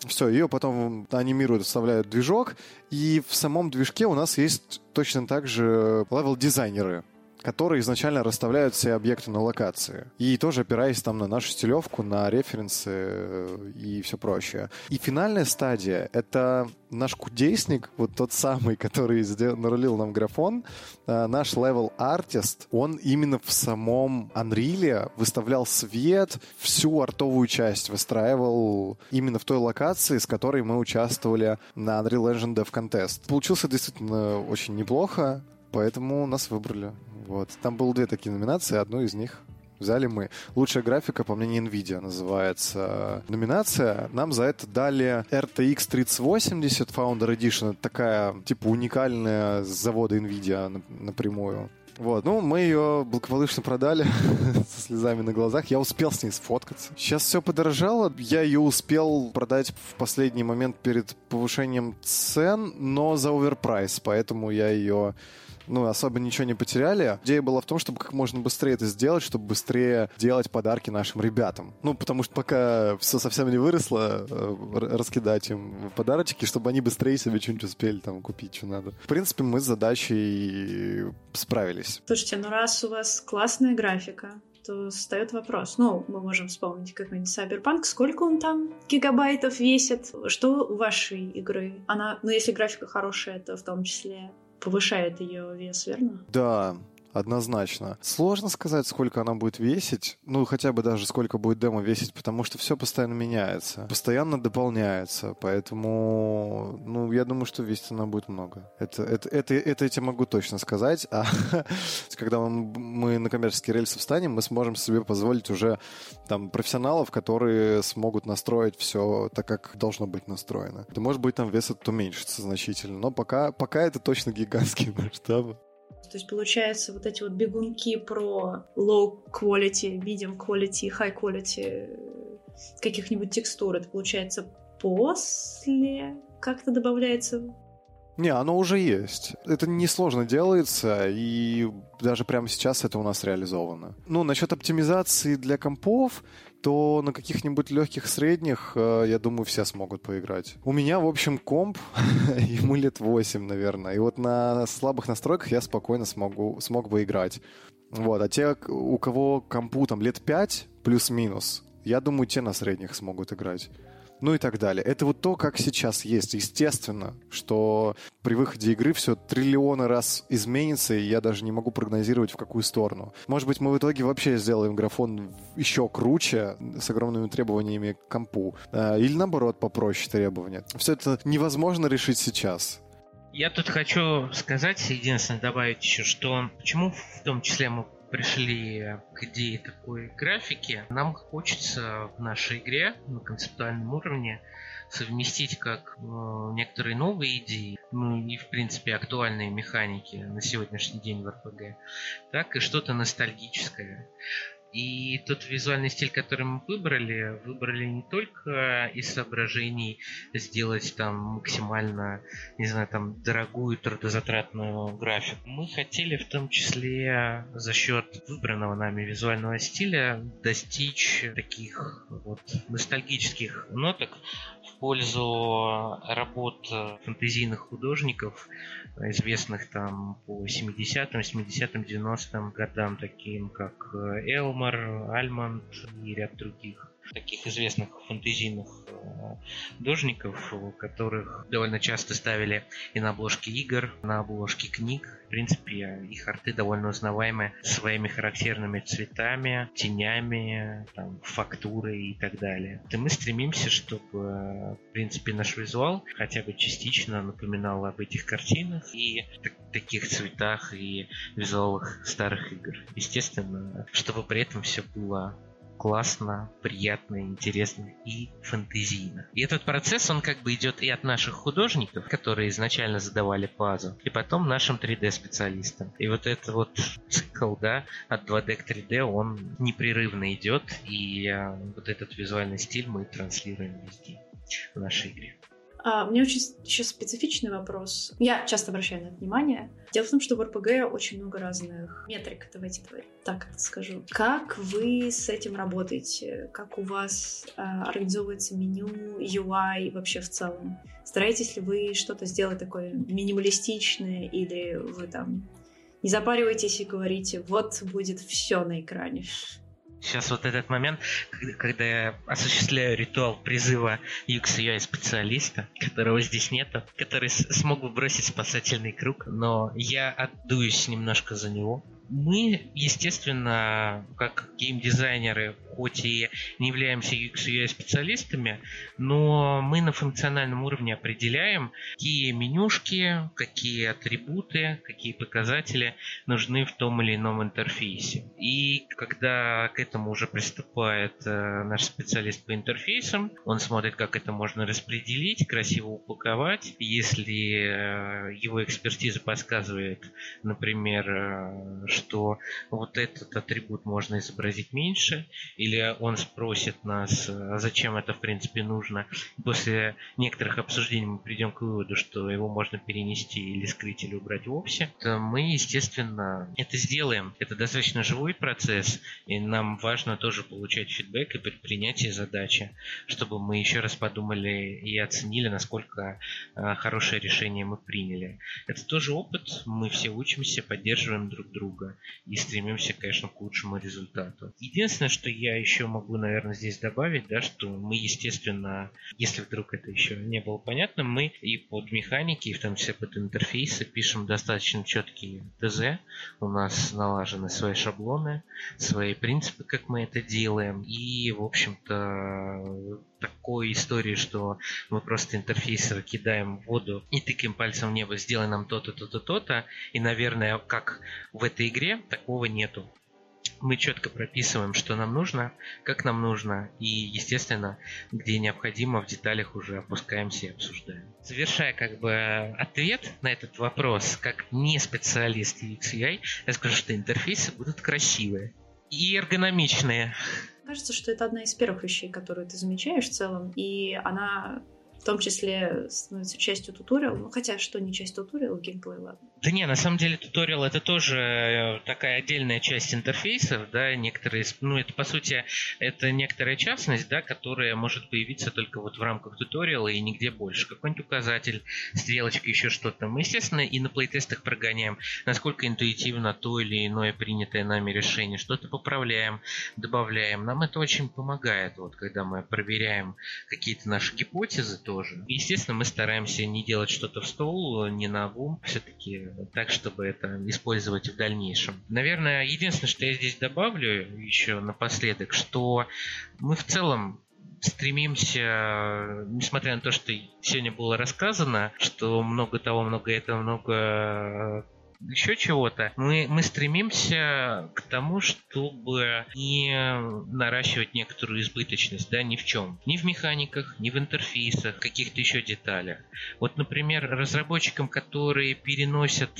Speaker 3: Все, ее потом анимируют, вставляют движок, и в самом движке у нас есть точно так же левел-дизайнеры которые изначально расставляют все объекты на локации. И тоже опираясь там на нашу стилевку, на референсы э, и все прочее. И финальная стадия — это наш кудесник, вот тот самый, который сделал, нарулил нам графон, э, наш level артист, он именно в самом Unreal выставлял свет, всю артовую часть выстраивал именно в той локации, с которой мы участвовали на Unreal Engine Dev Contest. Получился действительно очень неплохо, поэтому нас выбрали. Вот. Там было две такие номинации, одну из них взяли мы. Лучшая графика, по мнению NVIDIA, называется номинация. Нам за это дали RTX 3080 Founder Edition. Это такая, типа, уникальная с завода NVIDIA напрямую. Вот, ну, мы ее благополучно продали со слезами на глазах. Я успел с ней сфоткаться. Сейчас все подорожало. Я ее успел продать в последний момент перед повышением цен, но за оверпрайс, поэтому я ее ну, особо ничего не потеряли. Идея была в том, чтобы как можно быстрее это сделать, чтобы быстрее делать подарки нашим ребятам. Ну, потому что пока все совсем не выросло, э, раскидать им подарочки, чтобы они быстрее себе что-нибудь успели там купить, что надо. В принципе, мы с задачей справились.
Speaker 2: Слушайте, ну раз у вас классная графика, то встает вопрос. Ну, мы можем вспомнить какой-нибудь Cyberpunk. Сколько он там гигабайтов весит? Что у вашей игры? Она, ну, если графика хорошая, то в том числе повышает ее вес, верно?
Speaker 3: Да, однозначно. Сложно сказать, сколько она будет весить, ну, хотя бы даже сколько будет демо весить, потому что все постоянно меняется, постоянно дополняется, поэтому, ну, я думаю, что весить она будет много. Это, это, это, это я тебе могу точно сказать, а когда мы на коммерческие рельсы встанем, мы сможем себе позволить уже там профессионалов, которые смогут настроить все так, как должно быть настроено. Это может быть там вес этот уменьшится значительно, но пока, пока это точно гигантские масштабы.
Speaker 2: То есть, получается, вот эти вот бегунки про low quality, medium quality, high quality каких-нибудь текстур, это получается после как-то добавляется
Speaker 3: не, оно уже есть. Это несложно делается, и даже прямо сейчас это у нас реализовано. Ну, насчет оптимизации для компов, то на каких-нибудь легких средних, э, я думаю, все смогут поиграть. У меня, в общем, комп, ему лет 8, наверное. И вот на слабых настройках я спокойно смогу, смог бы играть. Вот, а те, у кого компу там лет 5 плюс-минус, я думаю, те на средних смогут играть ну и так далее. Это вот то, как сейчас есть. Естественно, что при выходе игры все триллионы раз изменится, и я даже не могу прогнозировать, в какую сторону. Может быть, мы в итоге вообще сделаем графон еще круче, с огромными требованиями к компу. А, или наоборот, попроще требования. Все это невозможно решить сейчас.
Speaker 4: Я тут хочу сказать, единственное, добавить еще, что почему в том числе мы пришли к идее такой графики, нам хочется в нашей игре на концептуальном уровне совместить как э, некоторые новые идеи, ну и в принципе актуальные механики на сегодняшний день в РПГ, так и что-то ностальгическое. И тот визуальный стиль, который мы выбрали, выбрали не только из соображений сделать там максимально, не знаю, там дорогую трудозатратную графику. Мы хотели в том числе за счет выбранного нами визуального стиля достичь таких вот ностальгических ноток в пользу работ фэнтезийных художников, известных там по 70-м, 70-м, 90-м годам, таким как Элмар, Альмонд и ряд других таких известных фэнтезийных э, художников, которых довольно часто ставили и на обложке игр, на обложке книг. В принципе, их арты довольно узнаваемы своими характерными цветами, тенями, там, фактурой и так далее. И мы стремимся, чтобы, в принципе, наш визуал хотя бы частично напоминал об этих картинах и таких цветах и визуалах старых игр. Естественно, чтобы при этом все было классно, приятно, интересно и фэнтезийно. И этот процесс, он как бы идет и от наших художников, которые изначально задавали пазу, и потом нашим 3D-специалистам. И вот этот вот цикл, да, от 2D к 3D, он непрерывно идет, и а, вот этот визуальный стиль мы транслируем везде в нашей игре.
Speaker 2: А, у меня очень еще специфичный вопрос. Я часто обращаю на это внимание. Дело в том, что в РПГ очень много разных метрик, давайте так это скажу. Как вы с этим работаете? Как у вас а, организовывается меню, UI вообще в целом? Стараетесь ли вы что-то сделать такое минималистичное или вы там не запариваетесь и говорите, вот будет все на экране?
Speaker 4: Сейчас вот этот момент, когда я осуществляю ритуал призыва UX UI специалиста, которого здесь нету, который смог бы бросить спасательный круг, но я отдуюсь немножко за него. Мы, естественно, как геймдизайнеры, хоть и не являемся UX UI специалистами, но мы на функциональном уровне определяем, какие менюшки, какие атрибуты, какие показатели нужны в том или ином интерфейсе. И когда к этому уже приступает э, наш специалист по интерфейсам, он смотрит, как это можно распределить, красиво упаковать. Если э, его экспертиза подсказывает, например, э, что вот этот атрибут можно изобразить меньше, или он спросит нас, а зачем это в принципе нужно. После некоторых обсуждений мы придем к выводу, что его можно перенести или скрыть, или убрать вовсе, то мы, естественно, это сделаем. Это достаточно живой процесс, и нам важно тоже получать фидбэк и при принятии задачи, чтобы мы еще раз подумали и оценили, насколько э, хорошее решение мы приняли. Это тоже опыт, мы все учимся, поддерживаем друг друга и стремимся, конечно, к лучшему результату. Единственное, что я еще могу, наверное, здесь добавить, да, что мы, естественно, если вдруг это еще не было понятно, мы и под механики, и в том числе под интерфейсы пишем достаточно четкие ТЗ. У нас налажены свои шаблоны, свои принципы, как мы это делаем. И, в общем-то, такой истории, что мы просто интерфейсер кидаем в воду и тыкаем пальцем в небо, сделай нам то-то, то-то, то-то. И, наверное, как в этой игре, такого нету мы четко прописываем, что нам нужно, как нам нужно, и, естественно, где необходимо, в деталях уже опускаемся и обсуждаем. Завершая как бы ответ на этот вопрос, как не специалист UX я скажу, что интерфейсы будут красивые и эргономичные.
Speaker 2: Кажется, что это одна из первых вещей, которые ты замечаешь в целом, и она том числе становится частью туториала, ну хотя что не часть туториала, геймплей, ладно.
Speaker 4: Да не, на самом деле туториал это тоже э, такая отдельная часть интерфейсов, да, некоторые, ну это по сути, это некоторая частность, да, которая может появиться только вот в рамках туториала и нигде больше. Какой-нибудь указатель, стрелочка, еще что-то. Мы, естественно, и на плейтестах прогоняем, насколько интуитивно то или иное принятое нами решение, что-то поправляем, добавляем. Нам это очень помогает, вот, когда мы проверяем какие-то наши гипотезы тоже. естественно, мы стараемся не делать что-то в стол, не на ум, все-таки так, чтобы это использовать в дальнейшем. Наверное, единственное, что я здесь добавлю еще напоследок, что мы в целом стремимся, несмотря на то, что сегодня было рассказано, что много того, много этого, много еще чего-то, мы, мы стремимся к тому, чтобы не наращивать некоторую избыточность, да, ни в чем. Ни в механиках, ни в интерфейсах, каких-то еще деталях. Вот, например, разработчикам, которые переносят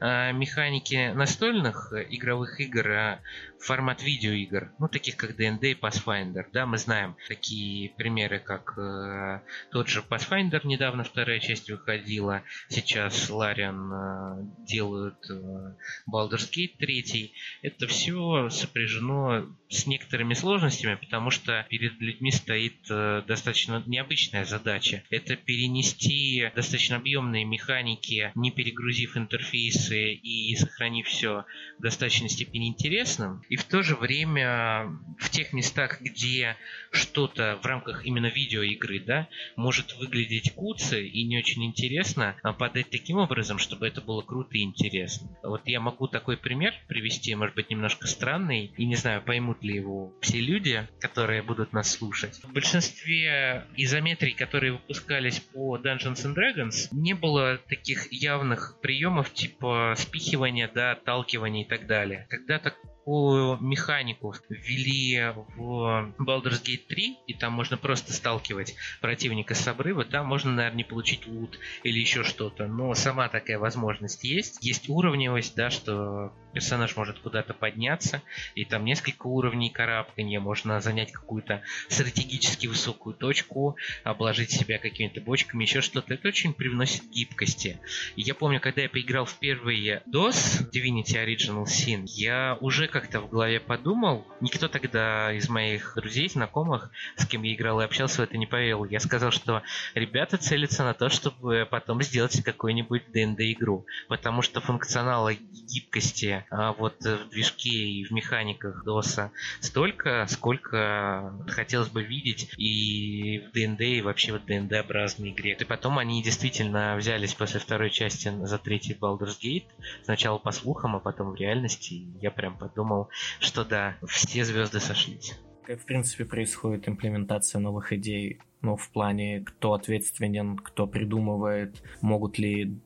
Speaker 4: э, механики настольных игровых игр э, формат видеоигр, ну, таких как D&D и Pathfinder, да, мы знаем такие примеры, как э, тот же Pathfinder, недавно вторая часть выходила, сейчас Лариан э, делают э, Baldur's Gate 3, это все сопряжено с некоторыми сложностями, потому что перед людьми стоит э, достаточно необычная задача. Это перенести достаточно объемные механики, не перегрузив интерфейсы и сохранив все в достаточной степени интересным, и в то же время в тех местах, где что-то в рамках именно видеоигры, да, может выглядеть куце и не очень интересно, а подать таким образом, чтобы это было круто и интересно. Вот я могу такой пример привести, может быть, немножко странный, и не знаю, поймут ли его все люди, которые будут нас слушать. В большинстве изометрий, которые выпускались по Dungeons and Dragons, не было таких явных приемов типа спихивания, да, отталкивания и так далее. Когда так такую механику ввели в Baldur's Gate 3, и там можно просто сталкивать противника с обрыва, там можно, наверное, не получить лут или еще что-то, но сама такая возможность есть. Есть уровневость, да, что персонаж может куда-то подняться, и там несколько уровней карабкания, можно занять какую-то стратегически высокую точку, обложить себя какими-то бочками, еще что-то. Это очень привносит гибкости. И я помню, когда я поиграл в первый DOS, Divinity Original Sin, я уже как-то в голове подумал, никто тогда из моих друзей, знакомых, с кем я играл и общался, в это не поверил. Я сказал, что ребята целятся на то, чтобы потом сделать какую-нибудь D&D игру, потому что функционала гибкости вот в движке и в механиках DOS столько, сколько хотелось бы видеть и в D&D, и вообще в D&D-образной игре. И потом они действительно взялись после второй части за третий Baldur's Gate, сначала по слухам, а потом в реальности. И я прям подумал, что да, все звезды сошлись.
Speaker 1: Как, в принципе, происходит имплементация новых идей ну, в плане, кто ответственен, кто придумывает, могут ли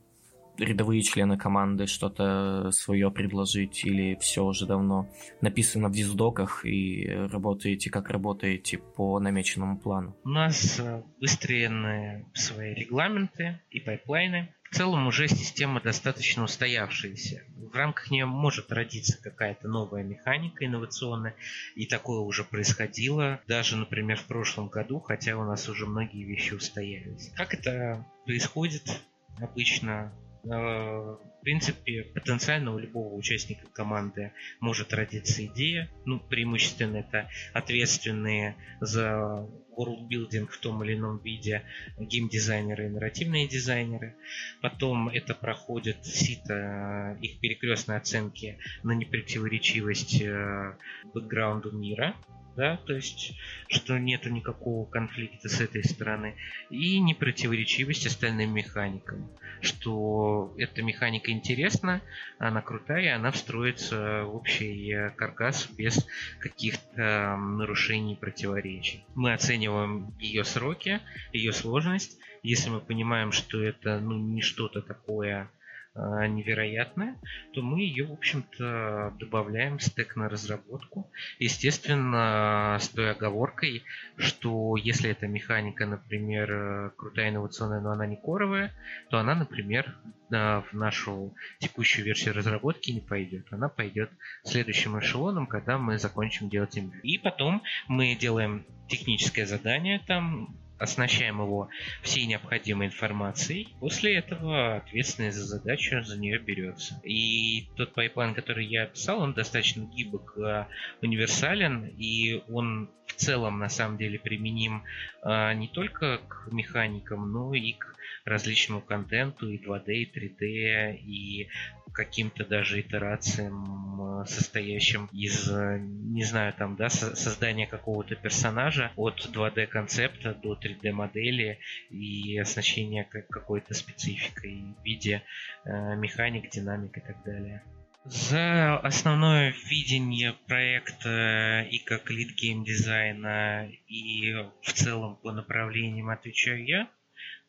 Speaker 1: рядовые члены команды что-то свое предложить, или все уже давно написано в диздоках и работаете как работаете по намеченному плану?
Speaker 4: У нас э, выстроены свои регламенты и пайплайны. В целом уже система достаточно устоявшаяся. В рамках нее может родиться какая-то новая механика инновационная, и такое уже происходило, даже, например, в прошлом году, хотя у нас уже многие вещи устоялись. Как это происходит обычно в принципе, потенциально у любого участника команды может родиться идея. Ну, преимущественно это ответственные за worldbuilding в том или ином виде геймдизайнеры и нарративные дизайнеры. Потом это проходит сито их перекрестной оценки на непротиворечивость э, бэкграунду мира да, то есть, что нету никакого конфликта с этой стороны, и непротиворечивость остальным механикам, что эта механика интересна, она крутая, она встроится в общий э, каркас без каких-то нарушений, противоречий. Мы оцениваем ее сроки, ее сложность, если мы понимаем, что это ну, не что-то такое невероятная, то мы ее, в общем-то, добавляем в стек на разработку. Естественно, с той оговоркой, что если эта механика, например, э, крутая инновационная, но она не коровая, то она, например, в нашу текущую версию разработки не пойдет. Она пойдет следующим эшелоном, когда мы закончим делать им. И потом мы делаем техническое задание там, оснащаем его всей необходимой информацией. После этого ответственность за задачу за нее берется. И тот пайплайн, который я описал, он достаточно гибок, э, универсален, и он в целом на самом деле применим э, не только к механикам, но и к различному контенту, и 2D, и 3D, и каким-то даже итерациям, э, состоящим из, э, не знаю, там, да, создания какого-то персонажа от 2D концепта до 3D модели и оснащения какой-то спецификой в виде э, механик, динамик и так далее. За основное видение проекта и как lead game дизайна и в целом по направлениям отвечаю я.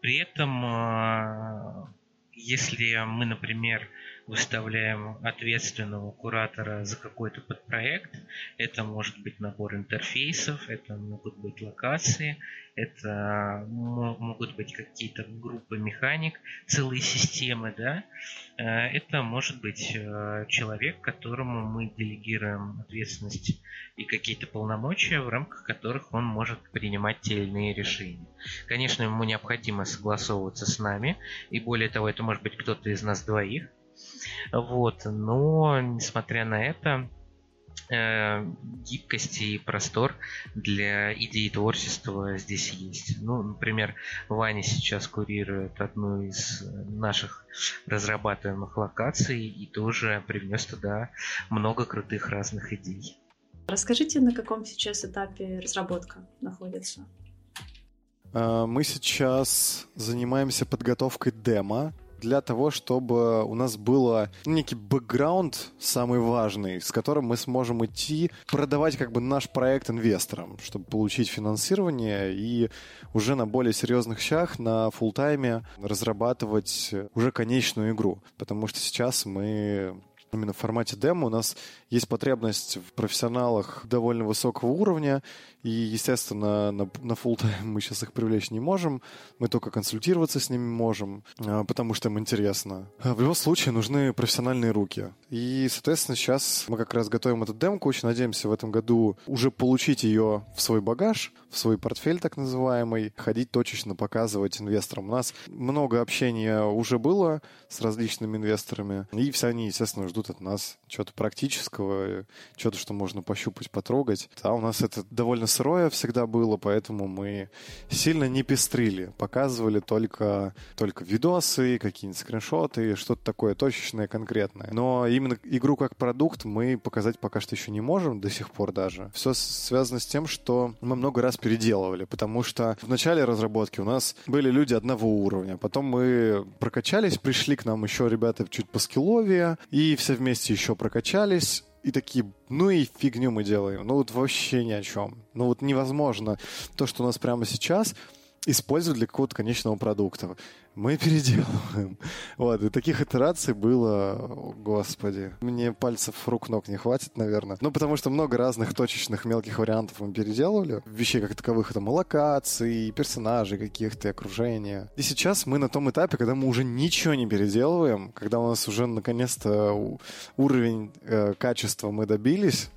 Speaker 4: При этом, э, если мы, например, выставляем ответственного куратора за какой-то подпроект. Это может быть набор интерфейсов, это могут быть локации, это могут быть какие-то группы механик, целые системы, да. Э, это может быть э, человек, которому мы делегируем ответственность и какие-то полномочия, в рамках которых он может принимать те или иные решения. Конечно, ему необходимо согласовываться с нами, и более того, это может быть кто-то из нас двоих, вот, но несмотря на это, э, гибкость и простор для идеи творчества здесь есть. Ну, например, Ваня сейчас курирует одну из наших разрабатываемых локаций и тоже привнес туда много крутых разных идей.
Speaker 2: Расскажите, на каком сейчас этапе разработка находится?
Speaker 3: Э, мы сейчас занимаемся подготовкой демо для того, чтобы у нас было некий бэкграунд самый важный, с которым мы сможем идти продавать как бы наш проект инвесторам, чтобы получить финансирование и уже на более серьезных щах, на фултайме разрабатывать уже конечную игру. Потому что сейчас мы именно в формате демо у нас есть потребность в профессионалах довольно высокого уровня, и, естественно, на, на full time мы сейчас их привлечь не можем, мы только консультироваться с ними можем, а, потому что им интересно. В любом случае нужны профессиональные руки. И, соответственно, сейчас мы как раз готовим эту демку, очень надеемся в этом году уже получить ее в свой багаж, в свой портфель так называемый, ходить точечно показывать инвесторам. У нас много общения уже было с различными инвесторами, и все они, естественно, ждут от нас чего-то практического, чего-то, что можно пощупать, потрогать. А у нас это довольно сырое всегда было, поэтому мы сильно не пестрили. Показывали только, только видосы, какие-нибудь скриншоты, что-то такое точечное, конкретное. Но именно игру как продукт мы показать пока что еще не можем, до сих пор даже. Все связано с тем, что мы много раз переделывали, потому что в начале разработки у нас были люди одного уровня, потом мы прокачались, пришли к нам еще ребята чуть по скилловее, и все вместе еще прокачались, и такие, ну и фигню мы делаем. Ну вот вообще ни о чем. Ну вот невозможно то, что у нас прямо сейчас, использовать для какого-то конечного продукта мы переделываем. Вот, и таких итераций было, о, господи, мне пальцев рук ног не хватит, наверное. Ну, потому что много разных точечных мелких вариантов мы переделывали. Вещей как таковых, там, локаций, персонажей каких-то, окружения. И сейчас мы на том этапе, когда мы уже ничего не переделываем, когда у нас уже наконец-то уровень э, качества мы добились,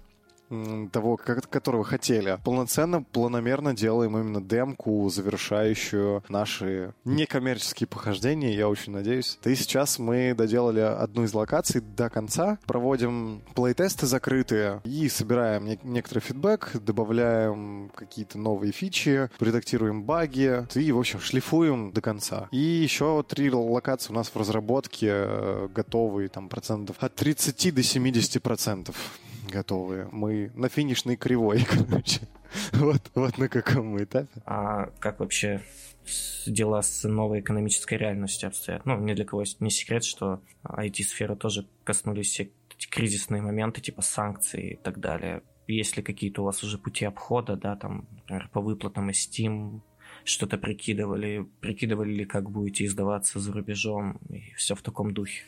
Speaker 3: того, как, которого хотели. Полноценно, планомерно делаем именно демку, завершающую наши некоммерческие похождения, я очень надеюсь. Да и сейчас мы доделали одну из локаций до конца, проводим плейтесты закрытые и собираем не- некоторый фидбэк, добавляем какие-то новые фичи, редактируем баги и, в общем, шлифуем до конца. И еще три локации у нас в разработке э, готовые, там, процентов от 30 до 70 процентов готовые. Мы на финишной кривой, короче. Вот, вот на каком мы этапе.
Speaker 1: А как вообще дела с новой экономической реальностью обстоят? Ну, ни для кого не секрет, что IT-сферы тоже коснулись все кризисные моменты, типа санкций и так далее. Есть ли какие-то у вас уже пути обхода, да, там, например, по выплатам из Steam, что-то прикидывали, прикидывали ли, как будете издаваться за рубежом, и все в таком духе?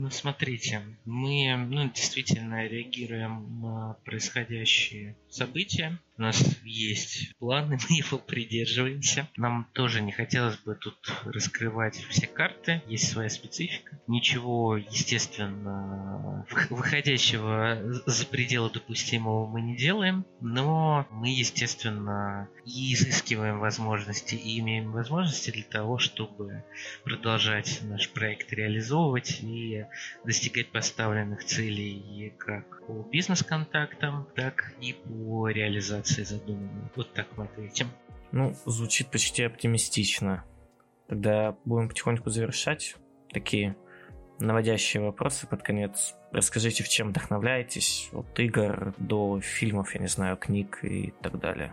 Speaker 4: Ну, смотрите, мы ну, действительно реагируем на происходящие события. У нас есть планы, мы его придерживаемся. Нам тоже не хотелось бы тут раскрывать все карты, есть своя специфика. Ничего, естественно, выходящего за пределы допустимого мы не делаем, но мы, естественно, и изыскиваем возможности, и имеем возможности для того, чтобы продолжать наш проект реализовывать и достигать поставленных целей как по бизнес-контактам, так и по реализации задуманного. Вот так мы ответим.
Speaker 1: Ну, звучит почти оптимистично. Тогда будем потихоньку завершать. Такие наводящие вопросы под конец. Расскажите, в чем вдохновляетесь от игр до фильмов, я не знаю, книг и так далее.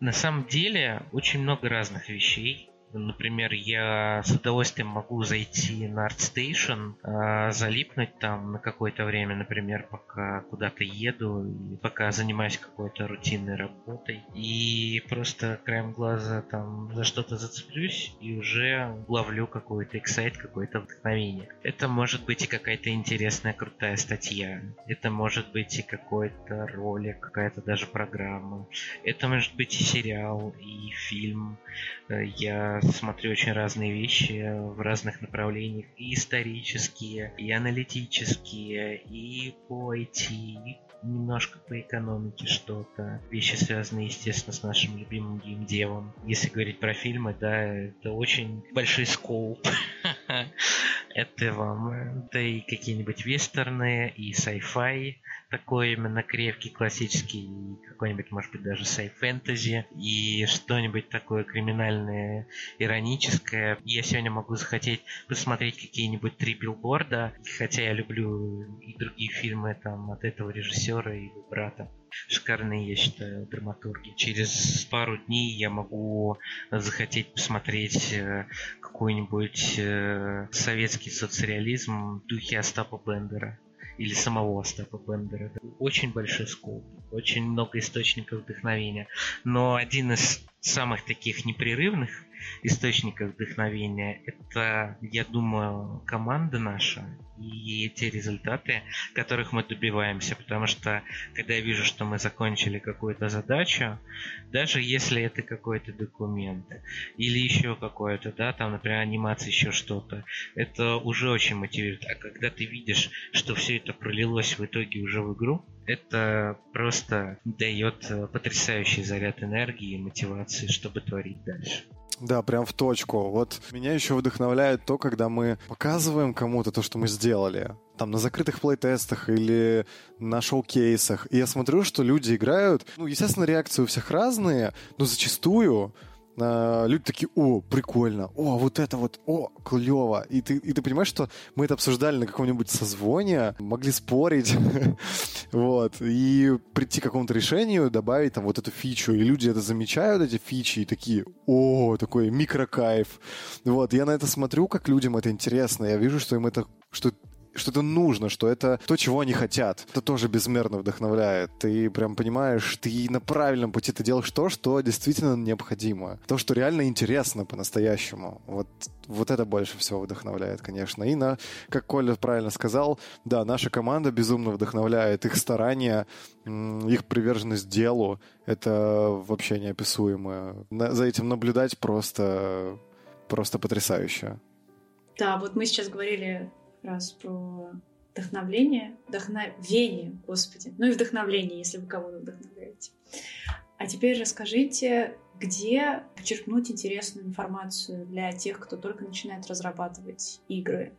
Speaker 4: На самом деле очень много разных вещей. Например, я с удовольствием могу зайти на ArtStation, э, залипнуть там на какое-то время, например, пока куда-то еду, пока занимаюсь какой-то рутинной работой, и просто краем глаза там за что-то зацеплюсь и уже ловлю какой-то эксайт, какое-то вдохновение. Это может быть и какая-то интересная, крутая статья, это может быть и какой-то ролик, какая-то даже программа, это может быть и сериал, и фильм. Э, я смотрю очень разные вещи в разных направлениях, и исторические, и аналитические, и по IT, немножко по экономике что-то. Вещи, связанные, естественно, с нашим любимым геймдевом. Если говорить про фильмы, да, это очень большой скоуп. Это вам, да и какие-нибудь вестерны, и sci-fi, такой именно крепкий, классический, какой-нибудь, может быть, даже сай-фэнтези, и что-нибудь такое криминальное, ироническое. Я сегодня могу захотеть посмотреть какие-нибудь три билборда, хотя я люблю и другие фильмы там от этого режиссера и его брата шикарные, я считаю, драматурги. Через пару дней я могу захотеть посмотреть э, какой-нибудь э, советский соцреализм в духе Остапа Бендера или самого Остапа Бендера. Очень большой скоп, очень много источников вдохновения. Но один из самых таких непрерывных источников вдохновения это, я думаю, команда наша и те результаты, которых мы добиваемся. Потому что, когда я вижу, что мы закончили какую-то задачу, даже если это какой-то документ или еще какое-то, да, там, например, анимация, еще что-то, это уже очень мотивирует. А когда ты видишь, что все это пролилось в итоге уже в игру, это просто дает потрясающий заряд энергии и мотивации, чтобы творить дальше.
Speaker 3: Да, прям в точку. Вот меня еще вдохновляет то, когда мы показываем кому-то то, что мы сделали. Там на закрытых плейтестах или на шоу-кейсах. И я смотрю, что люди играют. Ну, естественно, реакции у всех разные, но зачастую а, люди такие, о, прикольно, о, вот это вот, о, клево. И ты, и ты понимаешь, что мы это обсуждали на каком-нибудь созвоне, могли спорить, вот, и прийти к какому-то решению, добавить там вот эту фичу, и люди это замечают, эти фичи, и такие, о, такой микрокайф. Вот, я на это смотрю, как людям это интересно, я вижу, что им это, что что это нужно, что это то, чего они хотят. Это тоже безмерно вдохновляет. Ты прям понимаешь, ты на правильном пути ты делаешь то, что действительно необходимо. То, что реально интересно по-настоящему. Вот, вот это больше всего вдохновляет, конечно. И на, как Коля правильно сказал, да, наша команда безумно вдохновляет. Их старания, их приверженность делу, это вообще неописуемо. За этим наблюдать просто, просто потрясающе.
Speaker 2: Да, вот мы сейчас говорили раз про вдохновление, вдохновение, господи, ну и вдохновление, если вы кого-то вдохновляете. А теперь расскажите, где почерпнуть интересную информацию для тех, кто только начинает разрабатывать игры.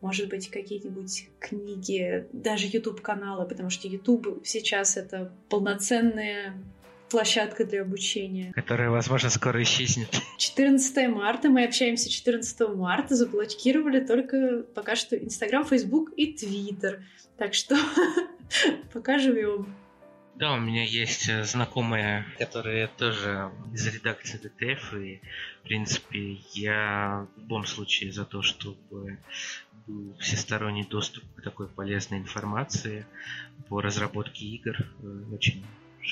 Speaker 2: Может быть, какие-нибудь книги, даже YouTube-каналы, потому что YouTube сейчас это полноценная площадка для обучения.
Speaker 4: Которая, возможно, скоро исчезнет.
Speaker 2: 14 марта, мы общаемся 14 марта, заблокировали только пока что Инстаграм, Фейсбук и Твиттер. Так что Покажем его.
Speaker 4: Да, у меня есть э, знакомые, которые тоже из редакции ДТФ, и, в принципе, я в любом случае за то, чтобы был всесторонний доступ к такой полезной информации по разработке игр. Э, очень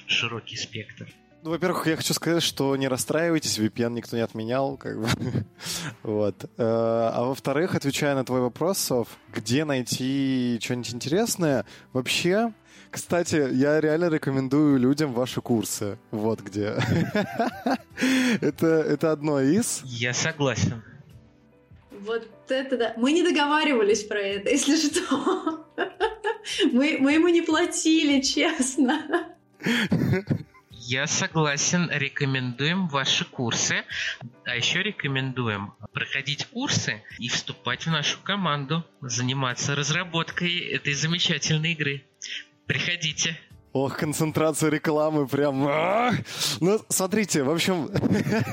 Speaker 4: широкий спектр.
Speaker 3: Ну, во-первых, я хочу сказать, что не расстраивайтесь, VPN никто не отменял, как бы. вот. Э, а во-вторых, отвечая на твой вопрос, где найти что-нибудь интересное, вообще, кстати, я реально рекомендую людям ваши курсы. Вот где. это, это одно из.
Speaker 4: Я согласен.
Speaker 2: Вот это да. Мы не договаривались про это, если что. мы, мы ему не платили, честно.
Speaker 4: Я согласен, рекомендуем ваши курсы. А еще рекомендуем проходить курсы и вступать в нашу команду, заниматься разработкой этой замечательной игры. Приходите.
Speaker 3: Ох, концентрация рекламы прям... А! Ну, смотрите, в общем,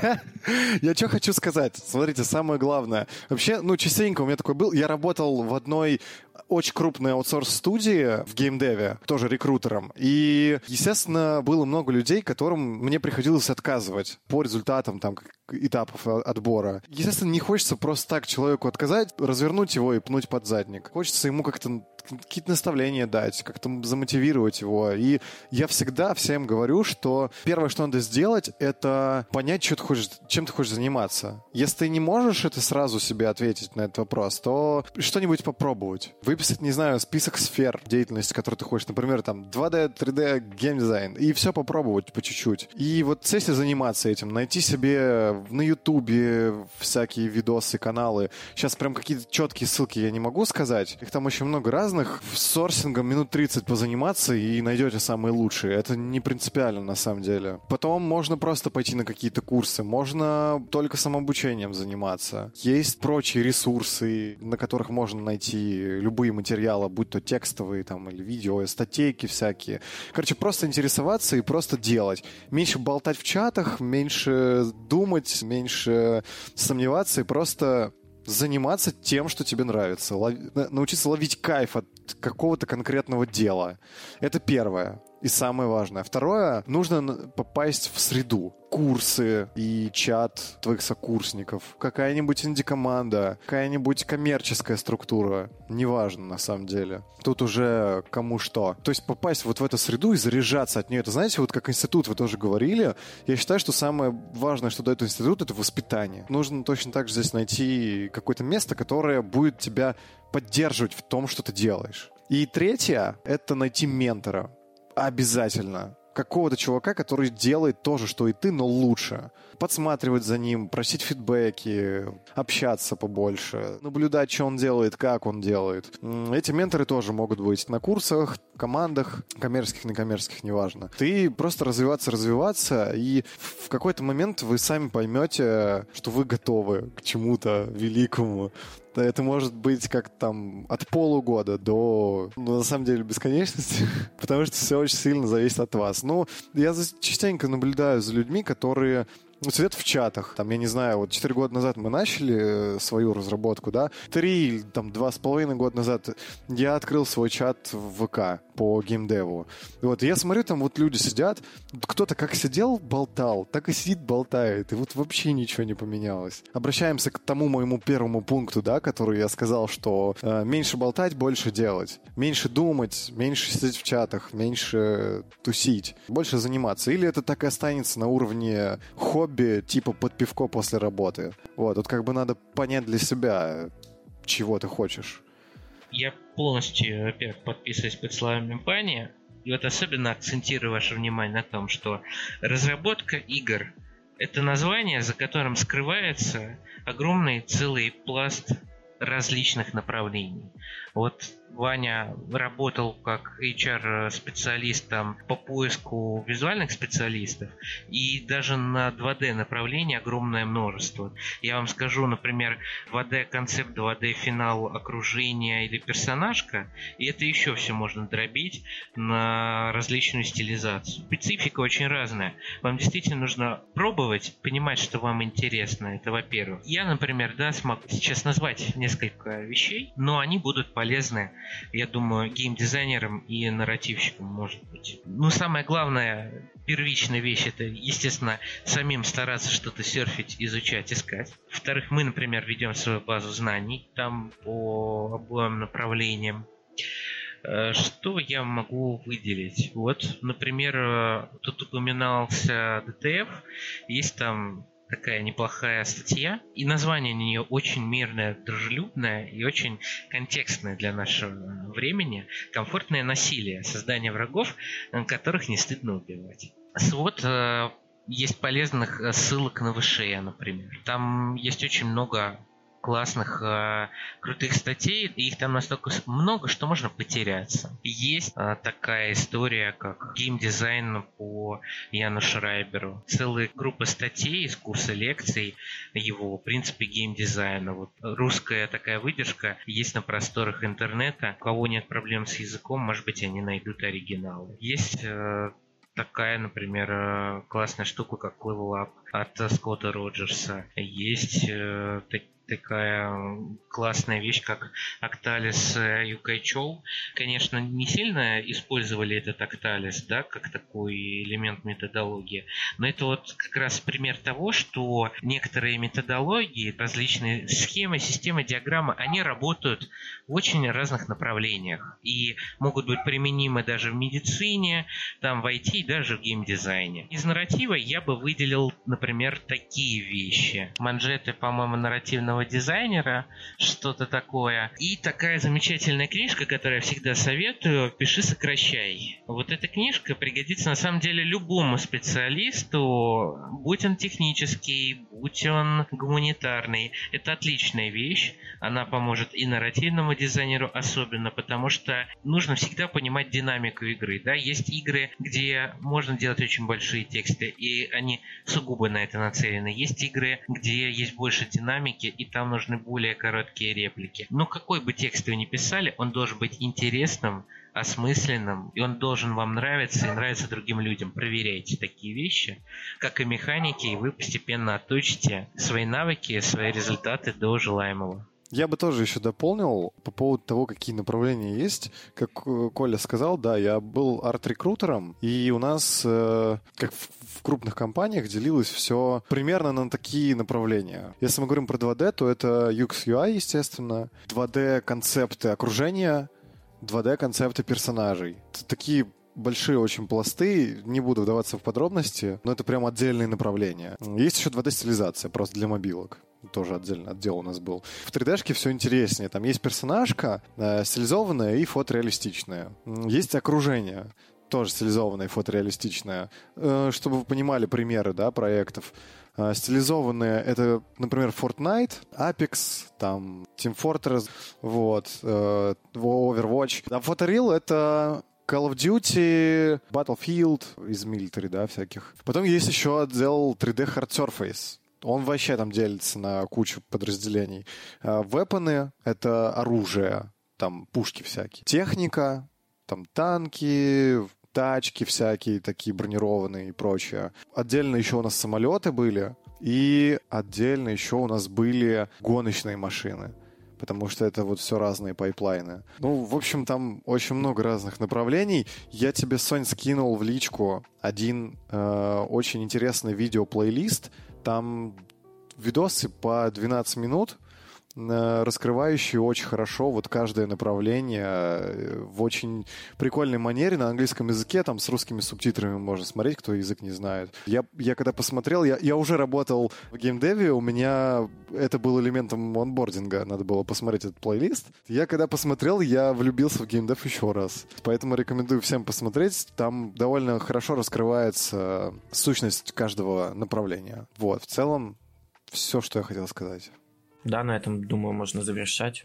Speaker 3: я что хочу сказать. Смотрите, самое главное. Вообще, ну, частенько у меня такой был. Я работал в одной очень крупной аутсорс-студии в геймдеве, тоже рекрутером. И, естественно, было много людей, которым мне приходилось отказывать по результатам там этапов отбора. Естественно, не хочется просто так человеку отказать, развернуть его и пнуть под задник. Хочется ему как-то какие-то наставления дать, как-то замотивировать его. И я всегда всем говорю, что первое, что надо сделать, это понять, что ты хочешь, чем ты хочешь заниматься. Если ты не можешь это сразу себе ответить на этот вопрос, то что-нибудь попробовать. Выписать, не знаю, список сфер деятельности, которые ты хочешь. Например, там 2D, 3D, геймдизайн. И все попробовать по чуть-чуть. И вот если заниматься этим, найти себе на Ютубе всякие видосы, каналы. Сейчас прям какие-то четкие ссылки я не могу сказать. Их там очень много разных разных. Сорсингом минут 30 позаниматься и найдете самые лучшие. Это не принципиально на самом деле. Потом можно просто пойти на какие-то курсы. Можно только самообучением заниматься. Есть прочие ресурсы, на которых можно найти любые материалы, будь то текстовые там или видео, статейки всякие. Короче, просто интересоваться и просто делать. Меньше болтать в чатах, меньше думать, меньше сомневаться и просто заниматься тем, что тебе нравится. Лов... Научиться ловить кайф от какого-то конкретного дела. Это первое и самое важное. Второе, нужно попасть в среду. Курсы и чат твоих сокурсников, какая-нибудь инди-команда, какая-нибудь коммерческая структура. Неважно, на самом деле. Тут уже кому что. То есть попасть вот в эту среду и заряжаться от нее. Это, знаете, вот как институт вы тоже говорили, я считаю, что самое важное, что дает институт, это воспитание. Нужно точно так же здесь найти какое-то место, которое будет тебя поддерживать в том, что ты делаешь. И третье — это найти ментора обязательно какого-то чувака, который делает то же, что и ты, но лучше. Подсматривать за ним, просить фидбэки, общаться побольше, наблюдать, что он делает, как он делает. Эти менторы тоже могут быть на курсах, командах, коммерческих, некоммерческих, неважно. Ты просто развиваться, развиваться, и в какой-то момент вы сами поймете, что вы готовы к чему-то великому это может быть как там от полугода до, ну, на самом деле, бесконечности, потому что все очень сильно зависит от вас. Ну, я частенько наблюдаю за людьми, которые цвет в чатах. Там, я не знаю, вот 4 года назад мы начали э, свою разработку, да, 3, там, два с половиной года назад я открыл свой чат в ВК по геймдеву. Вот, я смотрю, там вот люди сидят, кто-то как сидел, болтал, так и сидит, болтает, и вот вообще ничего не поменялось. Обращаемся к тому моему первому пункту, да, который я сказал, что э, меньше болтать, больше делать. Меньше думать, меньше сидеть в чатах, меньше тусить, больше заниматься. Или это так и останется на уровне хобби, хобби типа под пивко после работы. Вот, тут как бы надо понять для себя, чего ты хочешь.
Speaker 4: Я полностью, во-первых, подписываюсь под словами Пани. И вот особенно акцентирую ваше внимание на том, что разработка игр – это название, за которым скрывается огромный целый пласт различных направлений. Вот Ваня работал как HR-специалистом по поиску визуальных специалистов, и даже на 2D направлении огромное множество. Я вам скажу, например, 2D концепт, 2D финал окружения или персонажка, и это еще все можно дробить на различную стилизацию. Специфика очень разная. Вам действительно нужно пробовать, понимать, что вам интересно. Это во-первых. Я, например, да, смогу сейчас назвать несколько вещей, но они будут полезны я думаю, геймдизайнером и нарративщиком может быть. Ну, самое главное, первичная вещь, это, естественно, самим стараться что-то серфить, изучать, искать. Во-вторых, мы, например, ведем свою базу знаний там по обоим направлениям. Э, что я могу выделить? Вот, например, э, тут упоминался DTF, есть там такая неплохая статья, и название на нее очень мирное, дружелюбное и очень контекстное для нашего времени. Комфортное насилие, создание врагов, э, которых не стыдно убивать. Свод есть полезных ссылок на ВШЭ, например. Там есть очень много классных, э, крутых статей, и их там настолько много, что можно потеряться. Есть э, такая история, как геймдизайн по Яну Шрайберу. Целая группа статей из курса лекций его принципе геймдизайна. Вот русская такая выдержка есть на просторах интернета. У кого нет проблем с языком, может быть, они найдут оригиналы. Есть э, такая, например, э, классная штука, как Level Up от Скотта Роджерса. Есть э, такая классная вещь, как Octalis Юкайчоу. Конечно, не сильно использовали этот Octalis, да, как такой элемент методологии, но это вот как раз пример того, что некоторые методологии, различные схемы, системы, диаграммы, они работают в очень разных направлениях и могут быть применимы даже в медицине, там в IT даже в геймдизайне. Из нарратива я бы выделил, например, такие вещи. Манжеты, по-моему, нарративного дизайнера, что-то такое. И такая замечательная книжка, которую я всегда советую, «Пиши, сокращай». Вот эта книжка пригодится на самом деле любому специалисту, будь он технический, будь он гуманитарный. Это отличная вещь. Она поможет и нарративному дизайнеру особенно, потому что нужно всегда понимать динамику игры. Да? Есть игры, где можно делать очень большие тексты, и они сугубо на это нацелены. Есть игры, где есть больше динамики, и там нужны более короткие реплики. Но какой бы текст вы ни писали, он должен быть интересным, осмысленным, и он должен вам нравиться и нравиться другим людям. Проверяйте такие вещи, как и механики, и вы постепенно отточите свои навыки, свои результаты до желаемого.
Speaker 3: Я бы тоже еще дополнил по поводу того, какие направления есть. Как э, Коля сказал, да, я был арт-рекрутером, и у нас, э, как в крупных компаниях, делилось все примерно на такие направления. Если мы говорим про 2D, то это UX UI, естественно, 2D-концепты окружения, 2D-концепты персонажей. Это такие большие очень пласты, не буду вдаваться в подробности, но это прям отдельные направления. Есть еще 2D-стилизация, просто для мобилок тоже отдельно отдел у нас был. В 3D-шке все интереснее. Там есть персонажка э, стилизованная и фотореалистичная. Есть окружение тоже стилизованное и фотореалистичное. Э, чтобы вы понимали примеры да, проектов. Э, стилизованные — это, например, Fortnite, Apex, там, Team Fortress, вот, э, Overwatch. А Photoreal — это Call of Duty, Battlefield из military, да, всяких. Потом есть еще отдел 3D Hard Surface. Он вообще там делится на кучу подразделений. А, вепоны — это оружие, там пушки всякие. Техника, там танки, тачки всякие такие бронированные и прочее. Отдельно еще у нас самолеты были, и отдельно еще у нас были гоночные машины потому что это вот все разные пайплайны. Ну, в общем, там очень много разных направлений. Я тебе, Сонь, скинул в личку один э, очень интересный видеоплейлист, там видосы по 12 минут, э, раскрывающие очень хорошо вот каждое направление э, в очень прикольной манере на английском языке, там с русскими субтитрами можно смотреть, кто язык не знает. Я, я когда посмотрел, я, я уже работал в геймдеве, у меня это был элементом онбординга, надо было посмотреть этот плейлист. Я когда посмотрел, я влюбился в геймдев еще раз. Поэтому рекомендую всем посмотреть, там довольно хорошо раскрывается сущность каждого направления. Вот, в целом, все, что я хотел сказать.
Speaker 1: Да, на этом, думаю, можно завершать.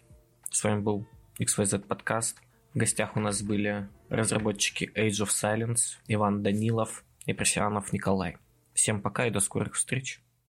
Speaker 1: С вами был XYZ подкаст. В гостях у нас были разработчики Age of Silence, Иван Данилов и Просианов Николай. Всем пока и до скорых встреч.